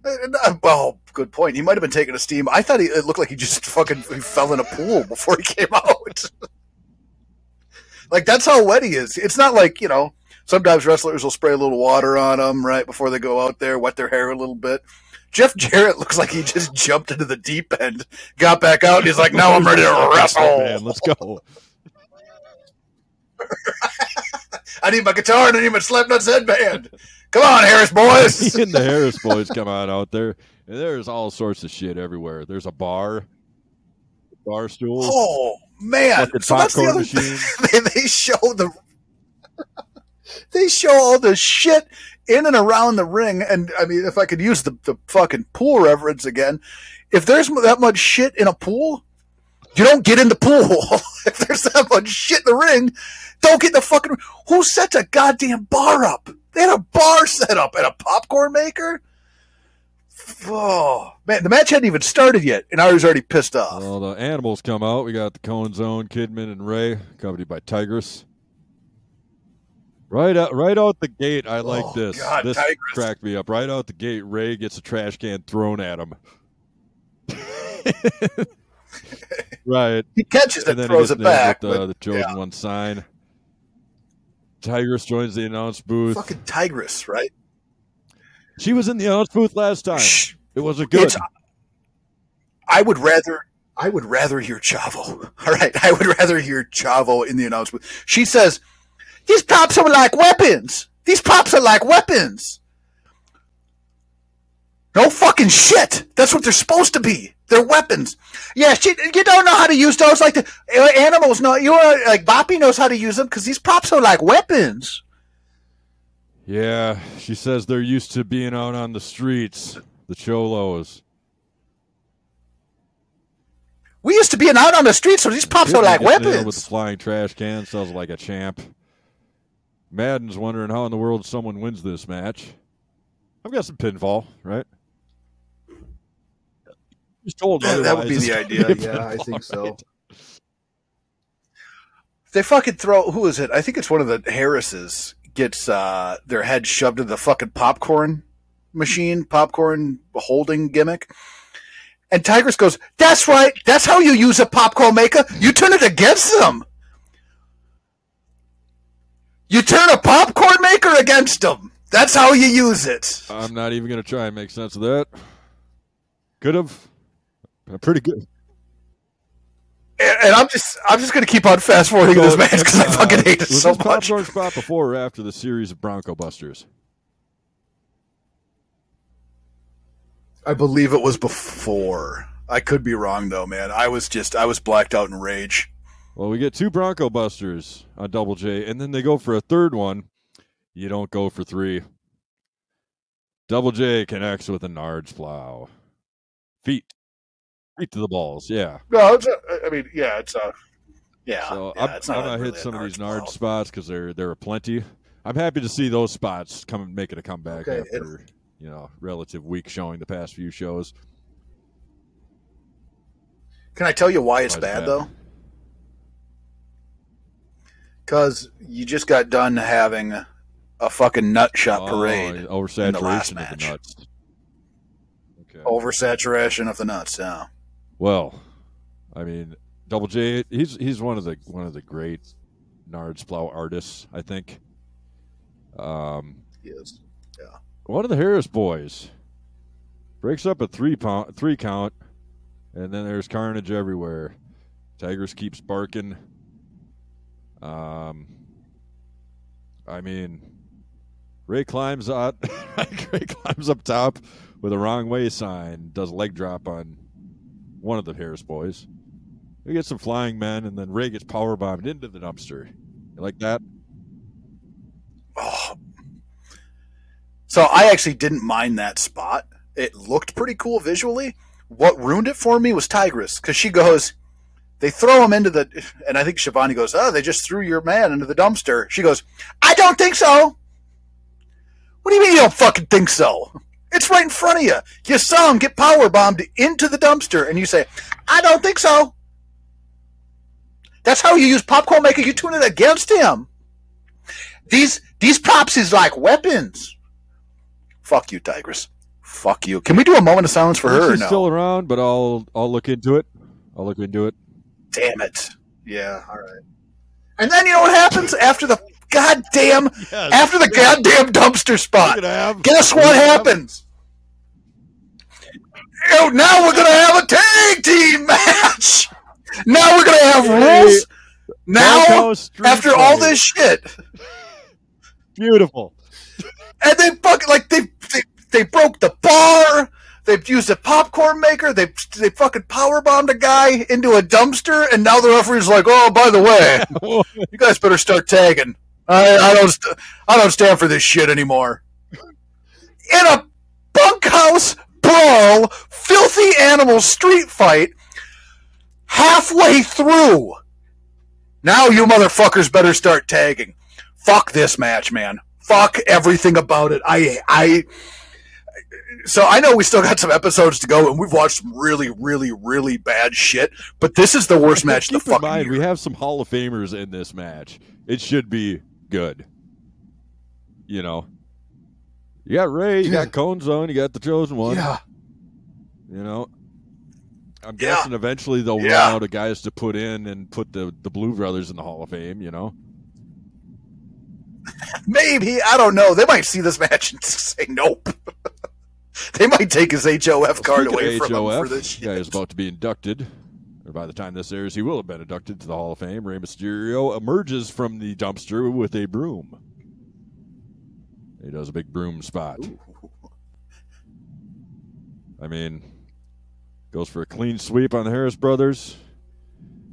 Uh, well, good point. He might have been taking a steam. I thought he, it looked like he just fucking he fell in a pool before he came out. [LAUGHS] like that's how wet he is. It's not like you know. Sometimes wrestlers will spray a little water on them right before they go out there, wet their hair a little bit. Jeff Jarrett [LAUGHS] looks like he just jumped into the deep end, got back out, and he's like, "Now I'm ready to [LAUGHS] wrestle." Man, let's go. I need my guitar and I need my Slipknot's headband. Come on, Harris boys. and the Harris boys come out out there, and there's all sorts of shit everywhere. There's a bar, bar stools, oh man! So that's the other machine. [LAUGHS] they, they show the [LAUGHS] they show all the shit in and around the ring. And I mean, if I could use the, the fucking pool reference again, if there's that much shit in a pool, you don't get in the pool. [LAUGHS] if there's that much shit in the ring, don't get in the fucking. Who sets a goddamn bar up? They had a bar set up and a popcorn maker. Oh man, the match hadn't even started yet, and I was already pissed off. Well, the animals come out. We got the Cone Zone, Kidman, and Rey, accompanied by Tygress. Right out, right out the gate, I like Oh, this. God, this Tygress. cracked me up. Right out the gate, Rey gets a trash can thrown at him. [LAUGHS] right, He catches it, and then throws he it back. with uh, but the chosen one sign. Tygress joins the announce booth. fucking Tygress, right? She was in the announce booth last time. Shh. It wasn't good. It's- I would rather I would rather hear Chavo. [LAUGHS] All right, I would rather hear Chavo in the announcement. She says, "These pops are like weapons. These pops are like weapons." No fucking shit. That's what they're supposed to be. They're weapons. Yeah, she, you don't know how to use those like the uh, animals. know you know, like Boppy knows how to use them because these pops are like weapons. Yeah, she says they're used to being out on the streets, the cholos. We used to be out on the streets, so these pops are like weapons. With the flying trash can, sounds like a champ. Madden's wondering how in the world someone wins this match. I've got some pinfall, right? Just told Yeah, that would be the idea. be a Yeah, I think so. right? They fucking throw. Who is it? I think it's one of the Harrises gets uh, their head shoved into the fucking popcorn machine, popcorn holding gimmick. And Tygress goes, "That's right. That's how you use a popcorn maker. You turn it against them. You turn a popcorn maker against them. That's how you use it." I'm not even going to try and make sense of that. Could have. Pretty good. And, and I'm just, I'm just gonna keep on fast forwarding this match because I Uh, fucking hate it was so this much. popcorn spot before or after the series of Bronco Busters? I believe it was before. I could be wrong though, man. I was just I was blacked out in rage. Well, we get two Bronco Busters on Double J, and then they go for a third one. You don't go for three. Double J connects with a Nards plow. Feet. Feet to the balls, yeah. No, it's a, I mean, yeah, it's a yeah. So yeah, I'm, I'm gonna really hit some of these Nard plow. spots because there there are plenty. I'm happy to see those spots come making a comeback Okay, after you know relative weak showing the past few shows. Can I tell you why it's Why it's bad, bad? though? Because you just got done having a fucking nut shot oh, parade, Oh, oversaturation last of the nuts. Okay. oversaturation of the nuts. Yeah, Well, I mean, Double J, he's he's one of the one of the great Nards plow artists, I think. Um, yes. one of the Harris boys breaks up a three pound three count, and then there's carnage everywhere. Tigers keeps barking. Um, I mean, Rey climbs out. [LAUGHS] Rey climbs up top with a wrong way sign. Does a leg drop on one of the Harris boys. We get some flying men, and then Rey gets power bombed into the dumpster. You like that? Oh. So I actually didn't mind that spot. It looked pretty cool visually, what ruined it for me was Tygress because she goes, they throw him into the, and I think Schiavone goes, oh, they just threw your man into the dumpster. She goes, I don't think so. What do you mean you don't fucking think so? It's right in front of you. You saw him get power bombed into the dumpster, and you say, I don't think so. That's how you use popcorn maker. You tune it against him. These these props is like weapons. Fuck you, Tygress. Fuck you. Can we do a moment of silence for her? She's no? still around, but I'll I'll look into it. I'll look into it. Damn it. Yeah. All right. And then you know what happens after the goddamn Yes. after the goddamn dumpster spot? Have- Guess what happens? Oh, now we're gonna have a tag team match. Now we're gonna have rules. Now after all this shit, Beautiful. and they fucking like they they, they broke the bar. They've used a popcorn maker. They they fucking power bombed a guy into a dumpster, and now the referee's like, "Oh, by the way, [LAUGHS] you guys better start tagging. I, I don't st- I don't stand for this shit anymore." In a bunkhouse brawl, filthy animal street fight, halfway through. Now you motherfuckers better start tagging. Fuck this match, man. Fuck everything about it. I I so I know we still got some episodes to go, and we've watched some really, really, really bad shit. But this is the worst match of the Keep in fucking mind, year. we have some Hall of Famers in this match. It should be good. You know, you got Rey, you got Cone Zone, you got the Chosen One. yeah, You know, I'm Yeah. guessing eventually they'll Yeah. run out of guys to put in and put the the Blue Brothers in the Hall of Fame. You know, [LAUGHS] maybe I don't know. They might see this match and [LAUGHS] say nope. [LAUGHS] they might take his HOF card away of from him HOF, for this the guy is about to be inducted. Or by the time this airs, he will have been inducted to the Hall of Fame. Rey Mysterio emerges from the dumpster with a broom. He does a big broom spot. I mean, goes for a clean sweep on the Harris brothers.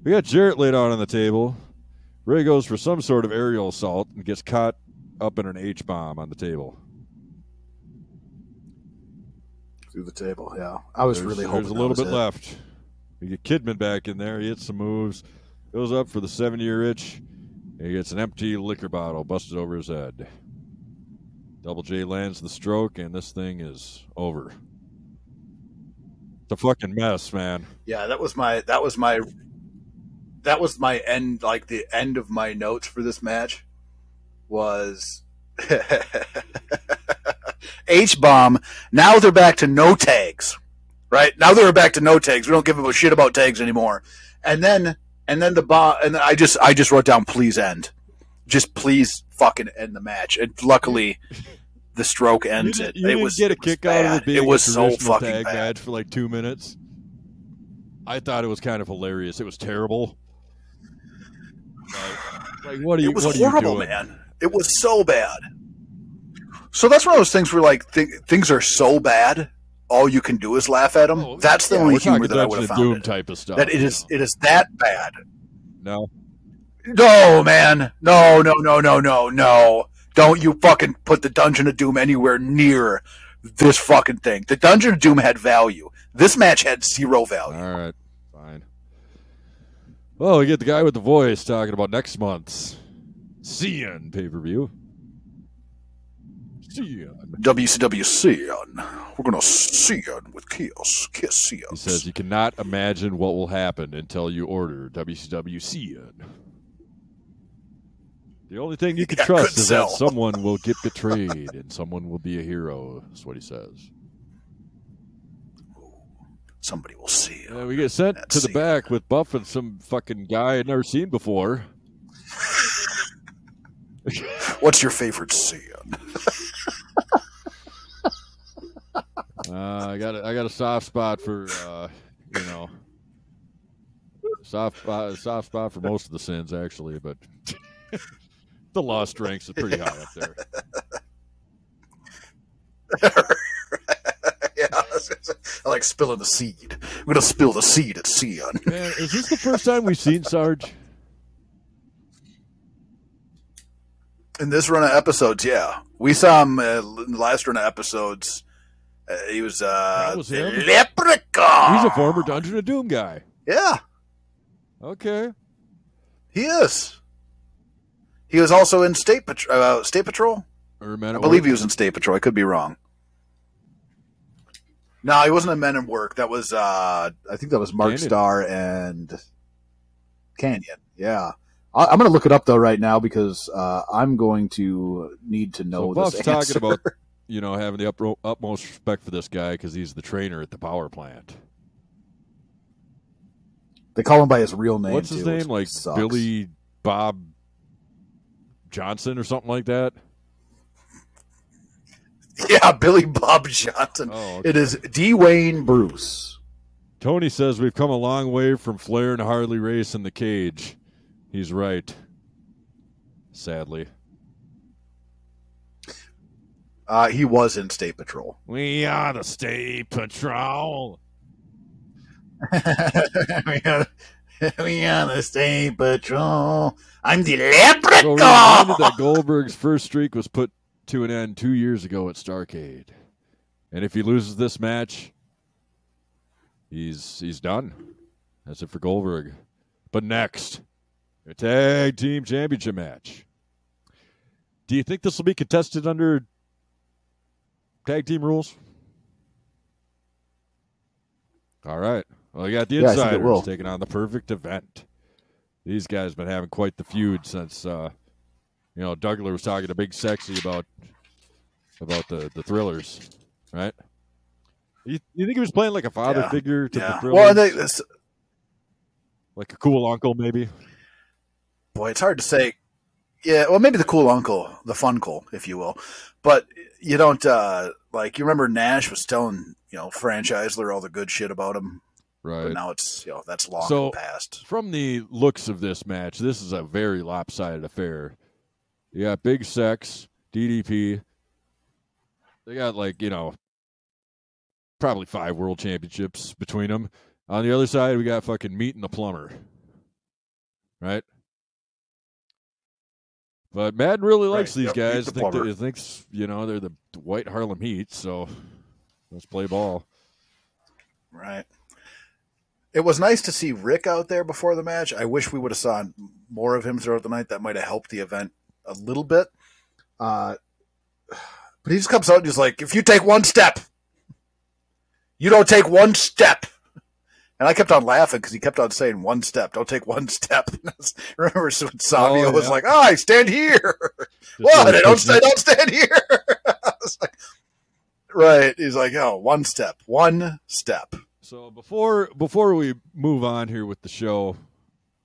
We got Jarrett laid out on the table. Rey goes for some sort of aerial assault and gets caught up in an H bomb on the table. through the table. Yeah, I was there's, really hoping there's a little bit it. left. We get Kidman back in there. He hits some moves, goes up for the seven year itch. He gets an empty liquor bottle busted over his head. Double J lands the stroke, and this thing is over. It's a fucking mess, man. Yeah, that was my that was my that was my end like the end of my notes for this match was [LAUGHS] H bomb. Now they're back to no tags. Right? Now they're back to no tags. We don't give a shit about tags anymore. And then and then the bomb and then I just I just wrote down please end. Just please fucking end the match. And luckily the stroke ends it. you it didn't was get a kick out of it It was so fucking tag bad. match for like two minutes. I thought it was kind of hilarious. It was terrible. Like, like, what are you? it was what are you horrible, man. It was so bad. So that's one of those things where like th- things are so bad, all you can do is laugh at them. Oh, that's the yeah, only we're talking humor that I would have found. Doom it. type of stuff. That it you is it is that bad. No, No, man. No, no, no, no, no, no. Don't you fucking put the Dungeon of Doom anywhere near this fucking thing. The Dungeon of Doom had value. This match had zero value. All right, fine. Well, we get the guy with the voice talking about next month's Sin pay per view. Sin. WCW Sin. We're gonna Sin with KISS. KISS Sin. He says you cannot imagine what will happen until you order WCW Sin. The only thing you can Yeah, trust is sell. that someone will get betrayed and someone will be a hero. That's what he says. Somebody will see. Uh, we get sent That's to the back with Buff and some fucking guy I'd never seen before. [LAUGHS] [LAUGHS] What's your favorite Sin? [LAUGHS] Uh, I got a, I got a soft spot for uh, you know soft spot, soft spot for most of the sins actually, but [LAUGHS] the lost ranks is pretty high up there. [LAUGHS] yeah, I like spilling the seed. I'm gonna spill the seed at Sin. Man, is this the first time we've seen Sarge? In this run of episodes, yeah, we saw him uh, in the last run of episodes Uh, he was uh, That was him? Leprechaun. He's a former Dungeon of Doom guy. Yeah, Okay. he is. He was also in State Patrol. Uh, State Patrol. Or Men I believe he was in State Patrol. I could be wrong. No, he wasn't in Men at Work. That was uh I think that was Mark Kanyon. Starr and Kanyon. Yeah. I, I'm going to look it up though right now because uh, I'm going to need to know So Buff's this talking about you know having the up, utmost respect for this guy because he's the trainer at the power plant. they call him by his real name. What's his too, name? Like sucks. Billy Bob Johnson or something like that. [LAUGHS] Yeah, Billy Bob Johnson. Oh, okay. It is Dwayne Bruce. Tony says we've come a long way from Flair and Harley Race in the cage. He's right. Sadly, Uh, he was in State Patrol. we are the State Patrol. [LAUGHS] we, are, we are the State Patrol. I'm the So we're reminded leprechaun. that Goldberg's first streak was put to an end two years ago at Starrcade, and if he loses this match, he's he's done. That's it for Goldberg. But next, a tag team championship match. Do you think this will be contested under tag team rules? All right. Well, you got the Yeah, I insiders taking on the perfect event. These guys have been having quite the feud since uh, you know Douglas was talking to Big Sexy about about the the thrillers, right? You, you think he was playing like a father Yeah. figure to the Yeah. thrillers, Well, they, this, like a cool uncle, maybe? boy, it's hard to say. Yeah, well, maybe the cool uncle, the funcle, if you will. But you don't uh, like. You remember Nash was telling you know Franchisler all the good shit about him, but Right. now it's you know that's long So- past. From the looks of this match, this is a very lopsided affair. You got Big Sex, DDP. They got like you know, probably five world championships between them. On the other side, we got fucking Meat and the Plumber, right? But Madden really likes Right, these yep, guys. the Think Plumber. he thinks you know they're the White Harlem Heat, so let's play ball. Right. It was nice to see Ric out there before the match. I wish we would have saw more of him throughout the night. That might have helped the event a little bit. Uh, but he just comes out and he's like, "If you take one step, you don't take one step." And I kept on laughing because he kept on saying one step. Don't take one [LAUGHS] step. [LAUGHS] Remember when Savio Oh, was yeah. like, "Oh, I stand here." Just what? I don't. it. don't stand here. [LAUGHS] I was like, right. He's like, "Oh, one step. One step." So before before we move on here with the show,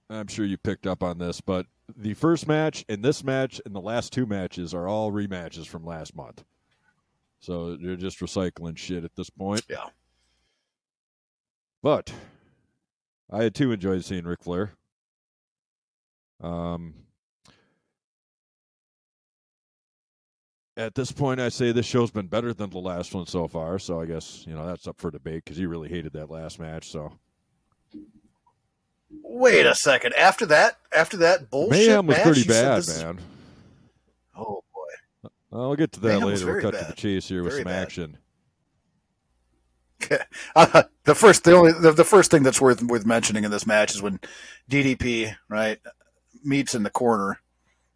I'm sure you picked up on this, but the first match and this match and the last two matches are all rematches from last month. So you're just recycling shit at this point. Yeah. But I too enjoyed seeing Ric Flair. Um at this point, I say this show's been better than the last one so far. So I guess you know that's up for debate because he really hated that last match. So Wait a second. After that, after that bullshit mayhem was match, pretty bad, this is- man. Oh boy. I'll get to that Mayhem later. We'll cut to the chase here with Very some bad. action. [LAUGHS] Uh, the first, the only, the, the first thing that's worth worth mentioning in this match is when DDP right meets in the corner.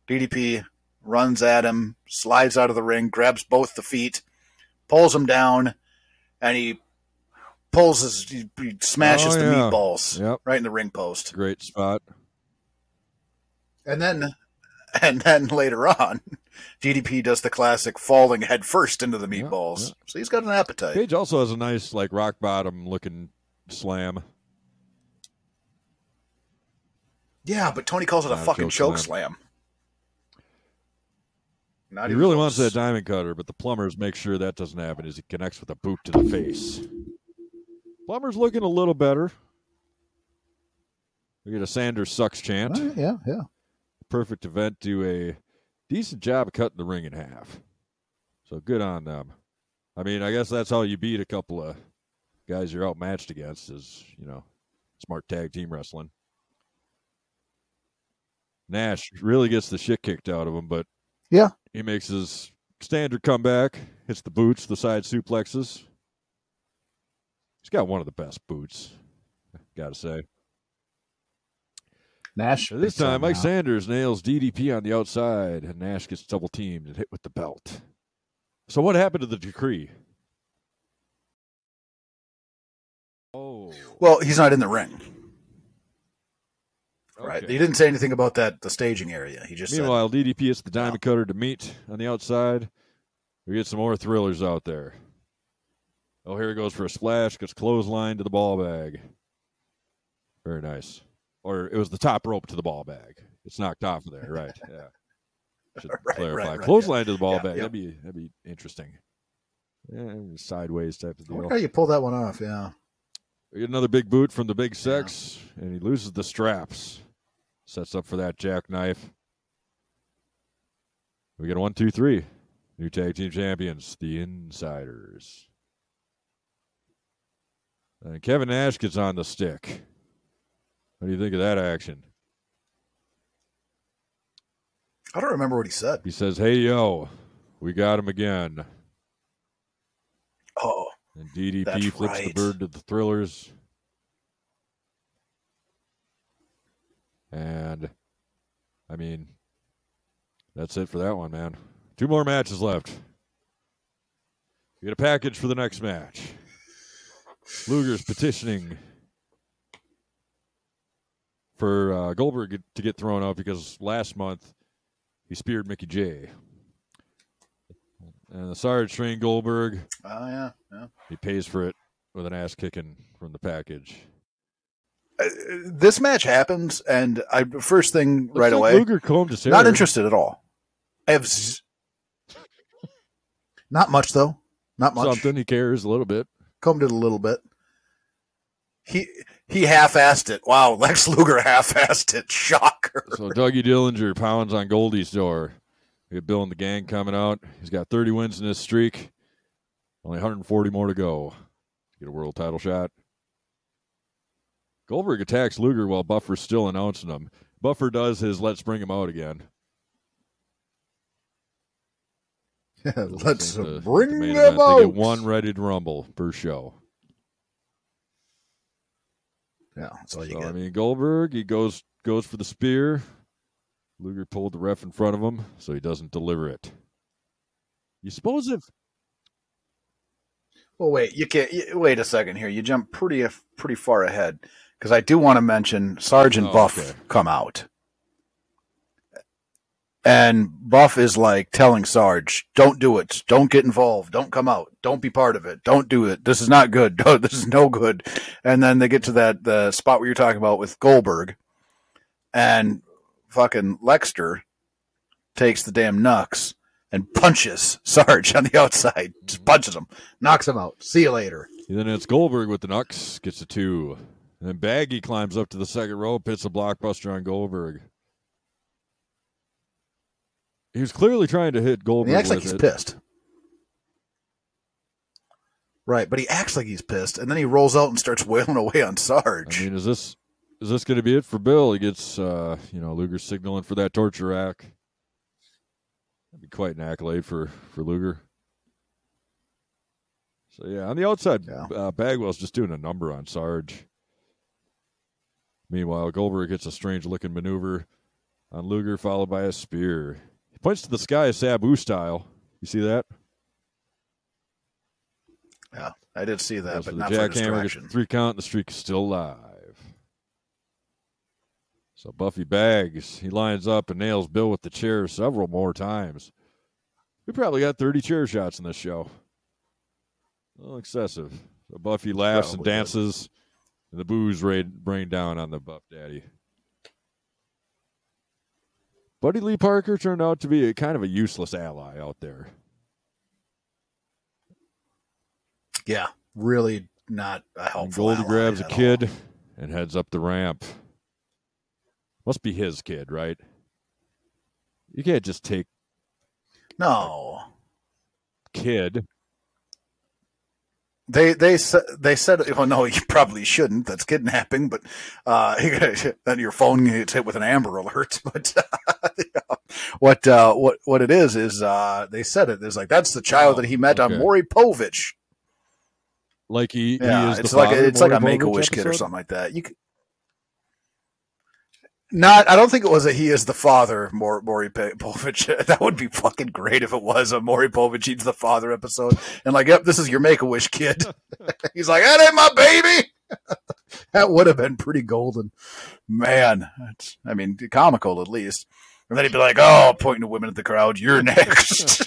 DDP runs at him, slides out of the ring, grabs both the feet, pulls him down, and he pulls his, he, he smashes Oh, the yeah. meatballs Yep, right in the ring post. great spot. And then, and then later on, DDP does the classic falling head first into the meatballs. yeah. So he's got an appetite. Page also has a nice like rock bottom looking slam. Yeah, but Tony calls it a a fucking choke slam. slam. Not He really close. wants that diamond cutter, but the plumbers make sure that doesn't happen as he connects with a boot to the face. Plumber's looking a little better. We get a Sanders sucks chant. Right, yeah, yeah. perfect event to a decent job of cutting the ring in half. So good on them. I mean, I guess that's how you beat a couple of guys you're outmatched against is, you know, smart tag team wrestling. Nash really gets the shit kicked out of him, but Yeah. he makes his standard comeback, hits the boots, the side suplexes, He's got one of the best boots. Got to say. Nash. This time, Mike now. Sanders nails DDP on the outside, and Nash gets double teamed and hit with the belt. So, what happened to the decree? Oh, Well, he's not in the ring, right? He didn't say anything about that the staging area. He just said, Meanwhile, DDP hits the diamond cutter to meet on the outside. We get some more thrillers out there. Oh, here he goes for a splash. Gets clothesline to the ball bag. Very nice. Or it was the top rope to the ball bag. It's knocked off of there, right? [LAUGHS] Yeah. Should Right, clarify. right, right, clothesline to the ball Yeah, bag. yeah. That'd be that'd be interesting. Yeah, sideways type of deal. how you pull that one off. Yeah. We get another big boot from the big sex, and he loses the straps. Sets up for that jackknife. We get a one, two, three. New tag team champions, the Insiders. And Kevin Nash gets on the stick. What do you think of that action? I don't remember what he said. He says, Hey, yo, we got him again. Oh, And DDP flips the bird to the thrillers. And I mean, that's it for that one, man. Two more matches left. You get a package for the next match. Luger's petitioning for uh, Goldberg to get thrown out because last month he speared Mickey J. And the Sarge trained Goldberg. oh yeah. yeah. He pays for it with an ass kicking from the package. Uh, this match happens, and I first thing Looks right like away, Luger combed his hair. not interested at all. I have z- not much though. Not much. Something he cares a little bit. Combed it a little bit. He he half-assed it. Wow, [LAUGHS] Lex Luger half-assed it. Shocker. So Dougie Dillinger pounds on Goldie's door. We got Bill and the gang coming out. He's got 30 wins in this streak. Only 140 more to go get a world title shot. Goldberg attacks Luger while Buffer's still announcing him. Buffer does his let's bring him out again. [LAUGHS] Yeah, Let's bring the them. They out. get one ready to rumble per show. Yeah, that's all you So, get. I mean, Goldberg, he goes goes for the spear. Luger pulled the ref in front of him, so he doesn't deliver it. You suppose if Well, wait, you can't. You, wait a second here. You jump pretty uh, pretty far ahead because I do want to mention Sergeant Oh, Buff okay. come out, and Buff is like telling Sarge, "Don't do it. Don't get involved. Don't come out. Don't be part of it. Don't do it. This is not good. [LAUGHS] This is no good." And then they get to that the spot where you're talking about with Goldberg, and fucking Lexter takes the damn knucks and punches [LAUGHS] Sarge on the outside. Just punches him, knocks him out. See you later. then it's Goldberg with the knucks gets a two, and then Baggy climbs up to the second rope, hits a blockbuster on Goldberg. He was clearly trying to hit And Goldberg. he acts like he's it. pissed. Right, but he acts like he's pissed, and then he rolls out and starts [LAUGHS] wailing away on Sarge. I mean, is this is this going to be it for Bill? He gets, uh, you know, Luger signaling for that torture rack. That'd be quite an accolade for for Luger. So yeah, on the outside, Yeah. uh, Bagwell's just doing a number on Sarge. Meanwhile, Goldberg gets a strange looking maneuver on Luger, followed by a spear. Points to the sky, Sabu style. You see that? yeah, I did see that, Goes but for not for jackhammer, distraction. three count, and the streak is still alive. So Buffy bags. He lines up and nails Bill with the chair several more times. We probably got 30 chair shots in this show. A little excessive. So Buffy laughs and Probably did. dances, and the booze rain, rain down on the Buff Daddy. Buddy Lee Parker turned out to be a kind of a useless ally out there. Yeah, really not a And helpful. Goldie ally grabs a at all. kid and heads up the ramp. Must be his kid, right? You can't just take No, kid. They they they said. Well, no, you probably shouldn't. That's kidnapping. But uh, [LAUGHS] then your phone gets hit with an Amber Alert. [LAUGHS] But yeah. what uh, what what it is is uh, they said it. it is like that's the child Oh, that he met on okay. Maury Povich. Like he, Yeah, he is it's the like a, it's like a Make a Wish kid or something like that. You could, not. I don't think it was a he is the father, Maury, Maury Povich. [LAUGHS] That would be fucking great if it was a Maury Povich he's the father episode, and like, yep, this is your Make a Wish kid. [LAUGHS] He's like, that ain't my baby. [LAUGHS] that would have been pretty golden, man. I mean, comical at least. And then he'd be like, "Oh, pointing to women at the crowd, you're next."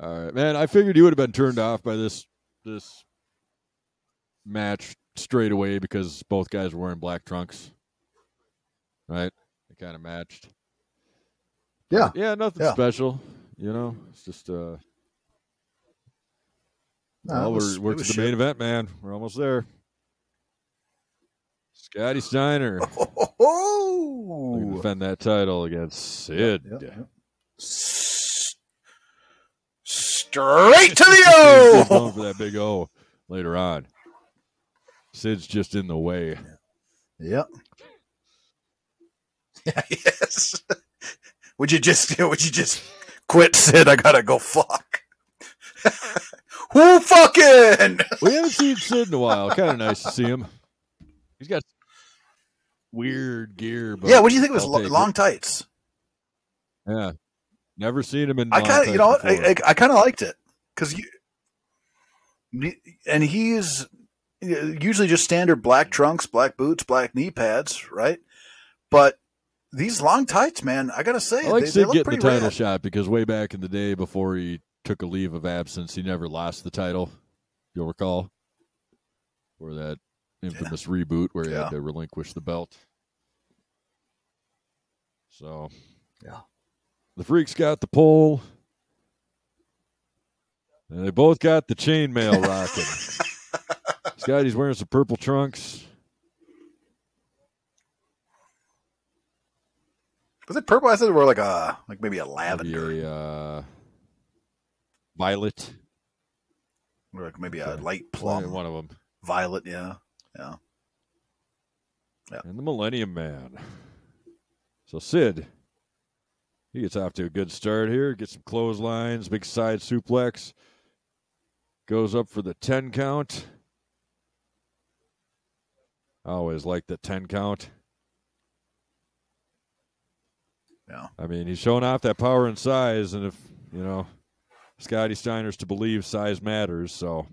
All right, man. I figured you would have been turned off by this this match straight away because both guys were wearing black trunks, right? It kind of matched. Yeah. yeah, nothing Yeah. special. You know, it's just uh, No, well, was- we're, we're to the shit. main event, man. We're almost there. Scotty Steiner [LAUGHS] Oh, defend that title against Sid. Yep, yep. S- straight to the [LAUGHS] Sid's going O. for that big O later on. Sid's just in the way. Yep. [LAUGHS] yes. Would you just [LAUGHS] would you just quit, Sid? I gotta go fuck. [LAUGHS] Who fucking? We haven't seen Sid in a while. Kind of nice to see him. He's got weird gear, but yeah. What do you think of his I'll lo- take it. long tights? Yeah, never seen him in. I kind of, you know, what? I, I, I kind of liked it because you, and he's usually just standard black trunks, black boots, black knee pads, right? But these long tights, man, I gotta say, I like they, they Sid look getting the title rad. shot because way back in the day, before he took a leave of absence, he never lost the title. You'll recall, or that infamous reboot where he Yeah. had to relinquish the belt. So, Yeah. the freaks got the pole, and they both got the chainmail [LAUGHS] rocking. Scotty's wearing some purple trunks. Was it purple? I they were like a like maybe a maybe lavender, a uh, violet. or like maybe a light plum, one of them. violet. Yeah, yeah. Yeah. And the Millennium Man. So Sid, he gets off to a good start here. Gets some clotheslines, big side suplex. Goes up for the 10 count. I always like the 10 count. Yeah. I mean, he's showing off that power and size, and if, you know, Scotty Steiner's to believe size matters, so.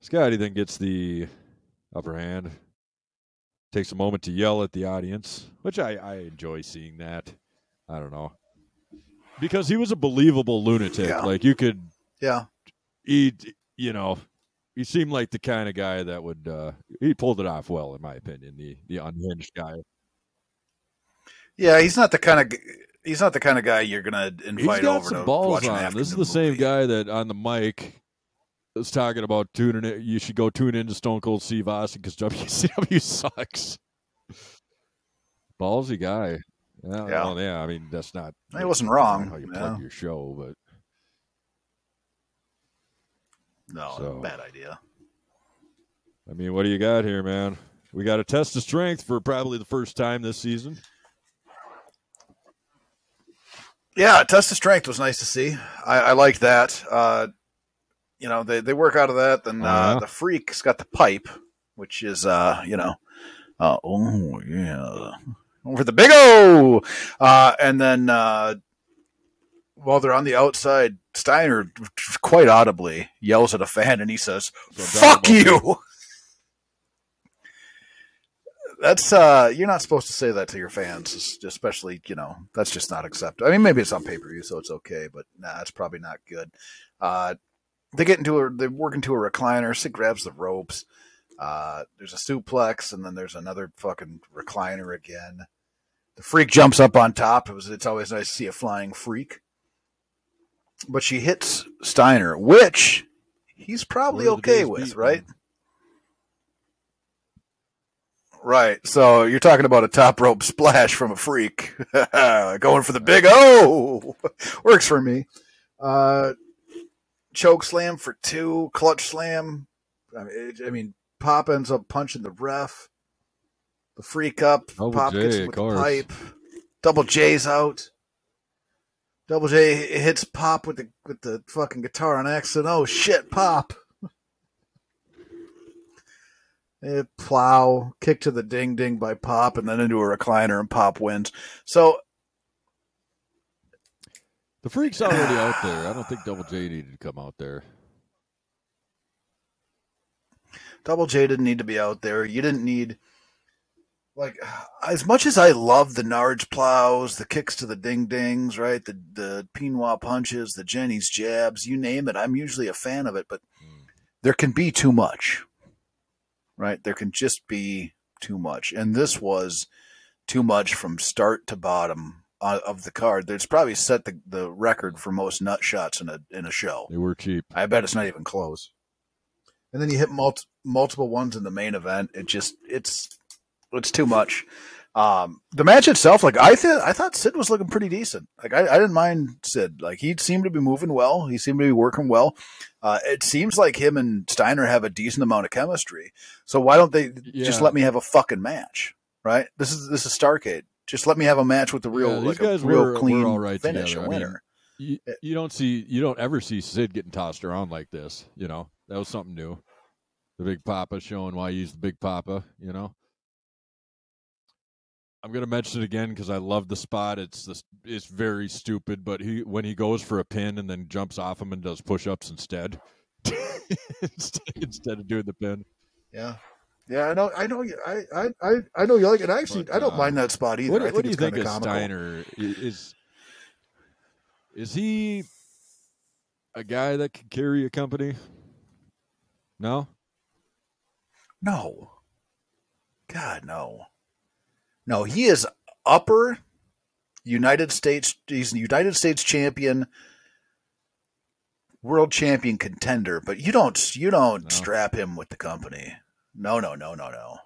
Scotty then gets the upper hand. Takes a moment to yell at the audience, which I, I enjoy seeing that. I don't know. Because he was a believable lunatic. Yeah. Like you could Yeah, he you know, he seemed like the kind of guy that would uh he pulled it off well in my opinion, the the unhinged guy. Yeah. He's not the kind of he's not the kind of guy you're gonna He's invite got over some to balls watch an on. This is the same movie. guy that on the mic was talking about tuning in. You should go tune into Stone Cold Steve Austin because WCW [LAUGHS] sucks. Ballsy guy. Yeah, Yeah. well, yeah. I mean, that's not. He wasn't wrong, How you yeah. plug your show, but No, So- bad idea. I mean, what do you got here, man? We got a test of strength for probably the first time this season. Yeah, test of strength was nice to see. I, I like that. Uh, you know, they, they work out of that. Then uh, Uh-huh. the freak's got the pipe, which is uh, you know, uh, oh yeah, over the big O. Uh, and then uh, while they're on the outside, Steiner quite audibly yells at a fan, and he says, "Fuck you." That's uh, you're not supposed to say that to your fans, especially you know that's just not acceptable. I mean, maybe it's on pay per view, so it's okay, but nah, it's probably not good. Uh, they get into a, they work into a recliner. Sid grabs the ropes. Uh, there's a suplex, and then there's another fucking recliner again. The freak jumps up on top. It was. It's always nice to see a flying freak. But she hits Steiner, which he's probably Where are the okay with, right? man? Right. So you're talking about a top rope splash from a freak. [LAUGHS] Going for the big O. [LAUGHS] Works for me. Uh, choke slam for two. Clutch slam. I mean, it- I mean, Pop ends up punching the ref. The freak up. Double Pop J, gets of him with the course. pipe. Double J's out. Double J hits Pop with the with the fucking guitar on accident. Oh shit, Pop! Eh, plow, kick to the ding ding by Pop, and then into a recliner, and Pop wins. So The freak's already out [SIGHS] there. I don't think Double J needed to come out there. Double J didn't need to be out there. You didn't need like as much as I love the Nards plows, the kicks to the ding dings, right? The the Pinois punches, the Jenny's jabs, you name it. I'm usually a fan of it, but there can be too much. Right? There can just be too much. And this was too much from start to bottom uh, of the card. There's probably set the, the record for most nut shots in a in a show. They were cheap. I bet it's not even close. And then you hit mul- multiple ones in the main event. It just it's it's too much. Um, the match itself, like I thought, I thought Sid was looking pretty decent. Like I, I didn't mind Sid. Like he seemed to be moving well. He seemed to be working well. Uh, it seems like him and Steiner have a decent amount of chemistry. So why don't they just let me have a fucking match? Right? This is this is Starrcade. Just let me have a match with the real, Yeah, like a real were- were clean all right finish, together. a I mean, winner. You, you don't see you don't ever see Sid getting tossed around like this. You know that was something new. The Big Papa showing why he's the Big Papa. You know. I'm gonna mention it again because I love the spot. It's this. It's very stupid, but he when he goes for a pin and then jumps off him and does push-ups instead, [LAUGHS] instead, instead of doing the pin. Yeah. Yeah, I know. I know. I I I, know you like it. I actually, But, I don't uh, mind that spot either. What, I what do you it's think kinda comical. Steiner? Is is he a guy that can carry a company? No. No. God, no. No, he is upper United States. He's a United States champion, world champion contender. But you don't, you don't No. strap him with the company. No, no, no, no, no.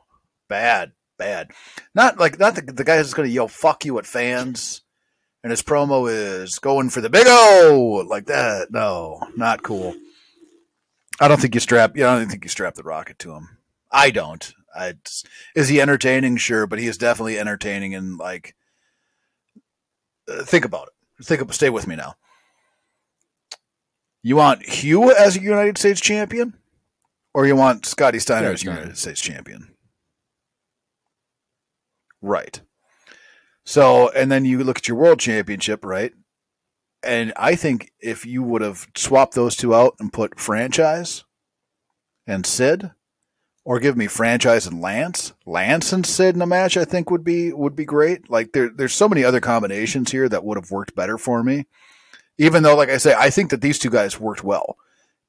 Bad, bad. Not like not the, the guy who's going to yell "fuck you" at fans, and his promo is going for the big O like that. No, not cool. I don't think you strap. Yeah, I don't think you strap the rocket to him. I don't. I, is he entertaining? Sure, but he is definitely entertaining. And like, uh, think about it. Think. Stay with me now. You want Hugh as a United States champion, or you want Scotty Steiner as Steiner. United States champion? Right. So, and then you look at your world championship, right? And I think if you would have swapped those two out and put franchise and Sid, or give me franchise and Lance, Lance and Sid in a match, I think would be would be great. Like there, there's so many other combinations here that would have worked better for me. Even though, like I say, I think that these two guys worked well.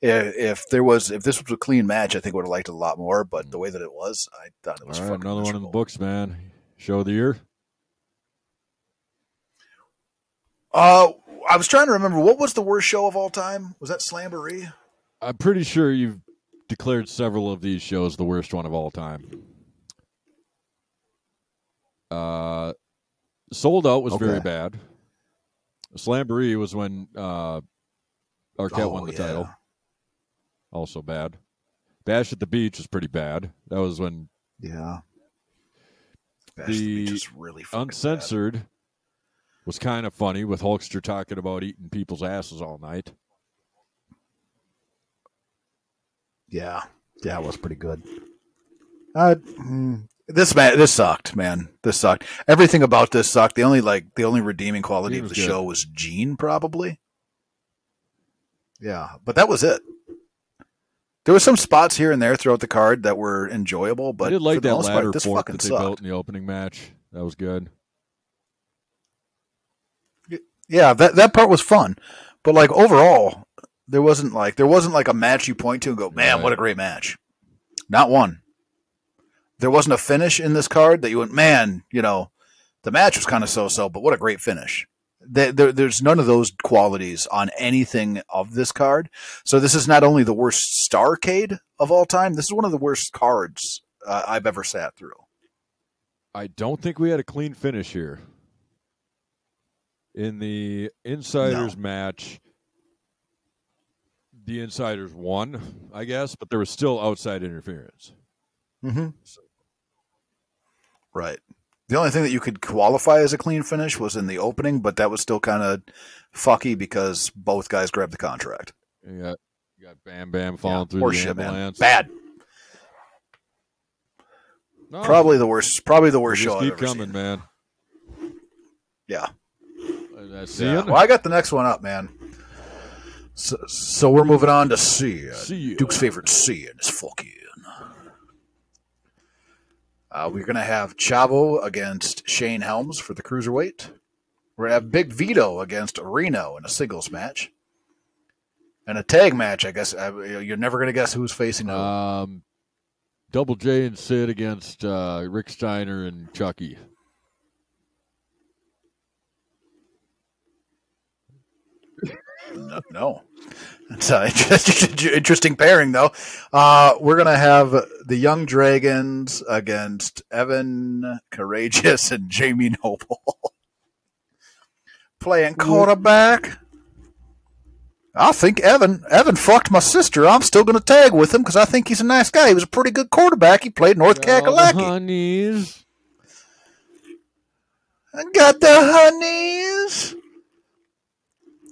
If, if there was, if this was a clean match, I think I would have liked it a lot more. But the way that it was, I thought it was right, fucking another one in the books, man. Show of the year. Uh, I was trying to remember what was the worst show of all time. Was that Slamboree? I'm pretty sure you've declared several of these shows the worst one of all time. Uh, Souled Out was very Okay. bad. Slamboree was when uh, Arquette Oh, won the yeah. title. Also bad. Bash at the Beach was pretty bad. That was when Yeah. Bash The Beach is really fucking bad. Uncensored was kind of funny with Hulkster talking about eating people's asses all night. Yeah, yeah, it was pretty good. Uh, mm, this man, this sucked, man. This sucked. Everything about this sucked. The only like the only redeeming quality of the good. show was Gene, probably. Yeah, but that was it. There were some spots here and there throughout the card that were enjoyable, but I did like for the that most ladder part, fucking that they sucked. built in the opening match. That was good. Yeah, that that part was fun, but like overall, there wasn't like there wasn't like a match you point to and go, man, Right. what a great match. Not one. There wasn't a finish in this card that you went, man, you know, the match was kind of so so, but what a great finish. There, there, there's none of those qualities on anything of this card. So this is not only the worst Starrcade of all time. This is one of the worst cards uh, I've ever sat through. I don't think we had a clean finish here. In the insiders match, the insiders won, I guess, but there was still outside interference. Mm-hmm. Right. The only thing that you could qualify as a clean finish was in the opening, but that was still kind of fucky because both guys grabbed the contract. You got, you got Bam Bam falling Yeah, through the shit, man. Bad. No, Probably the worst. Probably the worst just show I've keep ever coming, seen. man. Yeah. Yeah. Well, I got the next one up, man. So, so we're moving on to C. Sin. Duke's favorite C is fucking. Uh, we're gonna have Chavo against Shane Helms for the cruiserweight. We're gonna have Big Vito against Reno in a singles match, and a tag match. I guess uh, you're never gonna guess who's facing who. Um, Double J and Sid against uh, Rick Steiner and Chucky. No. It's an interesting, interesting pairing, though. Uh, we're going to have the Jung Dragons against Evan Karagias and Jamie Noble. Playing quarterback. I think Evan Evan fucked my sister. I'm still going to tag with him because I think he's a nice guy. He was a pretty good quarterback. He played North Kakalaki. honeys. I got the honeys.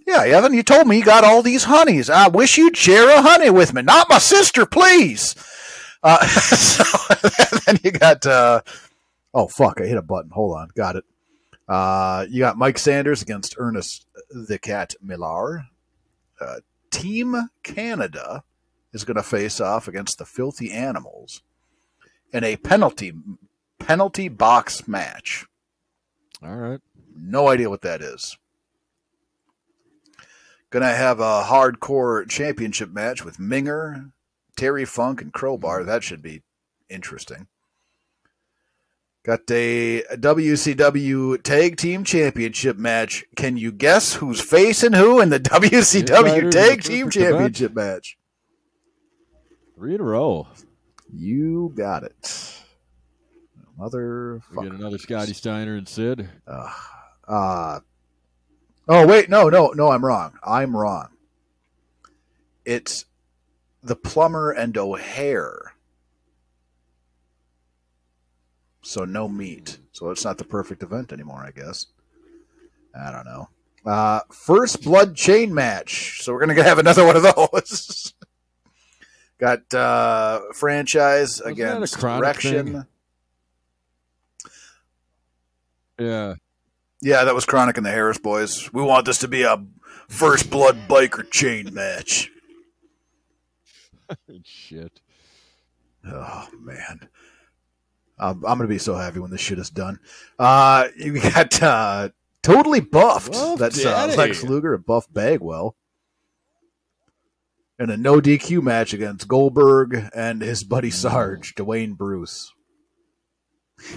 Yeah, Evan, you told me you got all these honeys. I wish you'd share a honey with me. Not my sister, please. Uh, [LAUGHS] so [LAUGHS] then you got. Uh, oh fuck! I hit a button. Hold on, got it. Uh, you got Mike Sanders against Ernest the Cat Miller. Uh, Team Canada is going to face off against the Filthy Animals in a penalty penalty box match. All right. No idea what that is. Gonna have a hardcore championship match with Meng, Terry Funk, and Crowbar. That should be interesting. Got a WCW Tag Team Championship match. Can you guess who's facing who in the [LAUGHS] WCW Tag Team. Championship match? Three in a row. You got it. Mother. We get another Scotty Steiner and Sid. Uh, uh, oh wait, no, no, no, I'm wrong. I'm wrong. It's the plumber and O'Haire. So no meat. So it's not the perfect event anymore, I guess. I don't know. Uh, first blood chain match. So we're gonna [LAUGHS] have another one of those. [LAUGHS] Got uh, franchise Wasn't against Kronik direction. thing? Yeah. Yeah, that was Kronik and the Harris Boys. We want this to be a first blood biker chain match. [LAUGHS] Shit. Oh man, I'm, I'm gonna be so happy when this shit is done. Uh, you got uh, totally buffed. Buff That's uh. Lex Luger and Buff Bagwell. In a no DQ match against Goldberg and his buddy Sarge, Dwayne Bruce.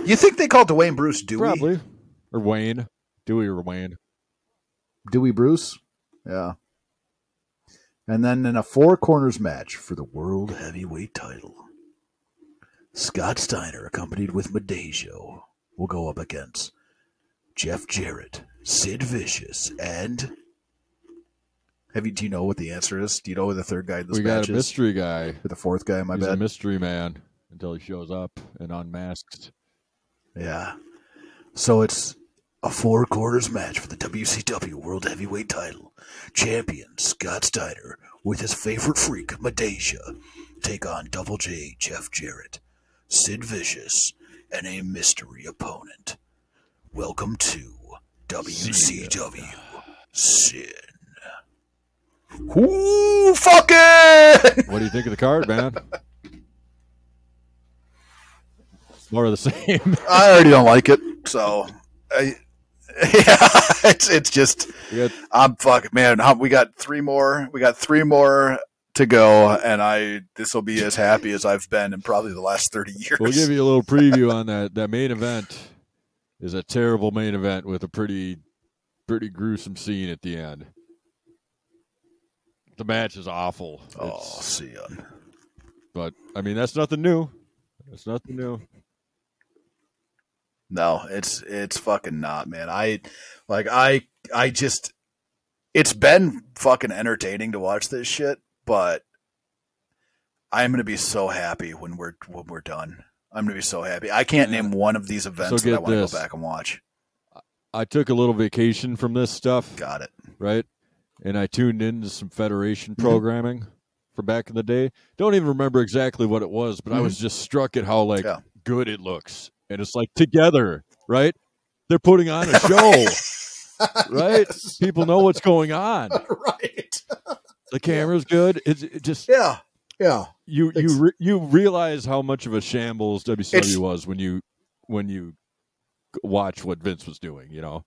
You think they call Dwayne Bruce Dewey? Probably. Or Wayne. Dewey or Wayne. Dewey Bruce. Yeah. And then in a four corners match for the World Heavyweight title, Scott Steiner, accompanied with Midajah, will go up against Jeff Jarrett, Sid Vicious, and. Have you, do you know what the answer is? Do you know who the third guy in this we match got a is? mystery guy. Or the fourth guy, my He's a mystery man until he shows up and unmasks. Yeah. So it's a four quarters match for the WCW World Heavyweight title. Champion Scott Steiner with his favorite freak, Midajah, take on Double J Jeff Jarrett, Sid Vicious, and a mystery opponent. Welcome to WCW Sin. Who fucking What do you think of the card, man? [LAUGHS] More of the same. I already don't like it, so I, [LAUGHS] yeah, it's it's just got I'm fucking man. how- We got three more. We got three more to go, and I this will be as happy as I've been in probably the last thirty years. We'll give you a little preview on that. That main event is a terrible main event with a pretty, pretty gruesome scene at the end. The match is awful. oh, It's- see ya. but I mean that's nothing new. That's nothing new. No, it's it's fucking not, man. I like I I just it's been fucking entertaining to watch this shit, but I'm gonna be so happy when we're when we're done. I'm gonna be so happy. I can't name one of these events So that I want to go back and watch. I took a little vacation from this stuff, Got it. right? And I tuned into some Federation Mm-hmm. programming from back in the day. Don't even remember exactly what it was, but I was just struck at how like Mm-hmm. Yeah. good it looks. And it's like together, right? They're putting on a [LAUGHS] show, right? People know what's going on. [LAUGHS] right. The camera's good. It's it just Yeah. Yeah. you It's- you re- you realize how much of a shambles WCW was when you when you watch what Vince was doing. You know,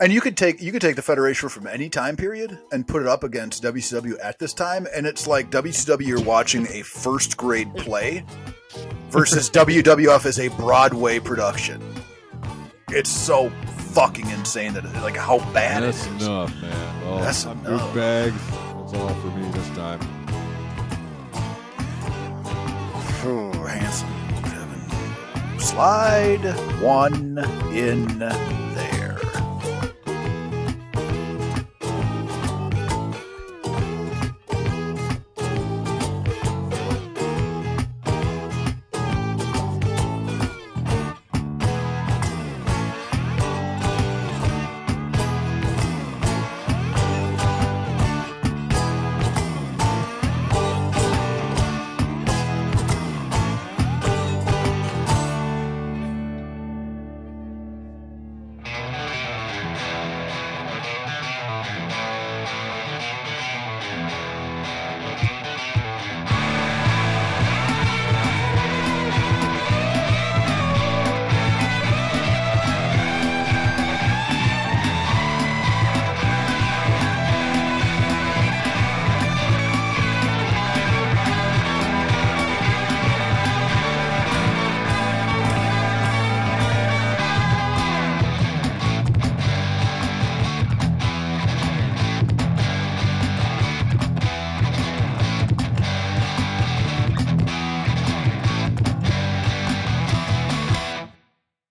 And you could take you could take the Federation from any time period and put it up against WCW at this time, and it's like WCW you're watching a first grade play versus [LAUGHS] WWF is a Broadway production. It's so fucking insane that it, like how bad that's it is. enough, man. Well, That's I'm enough. bags. That's all for me this time. Oh, handsome Kevin. Slide one in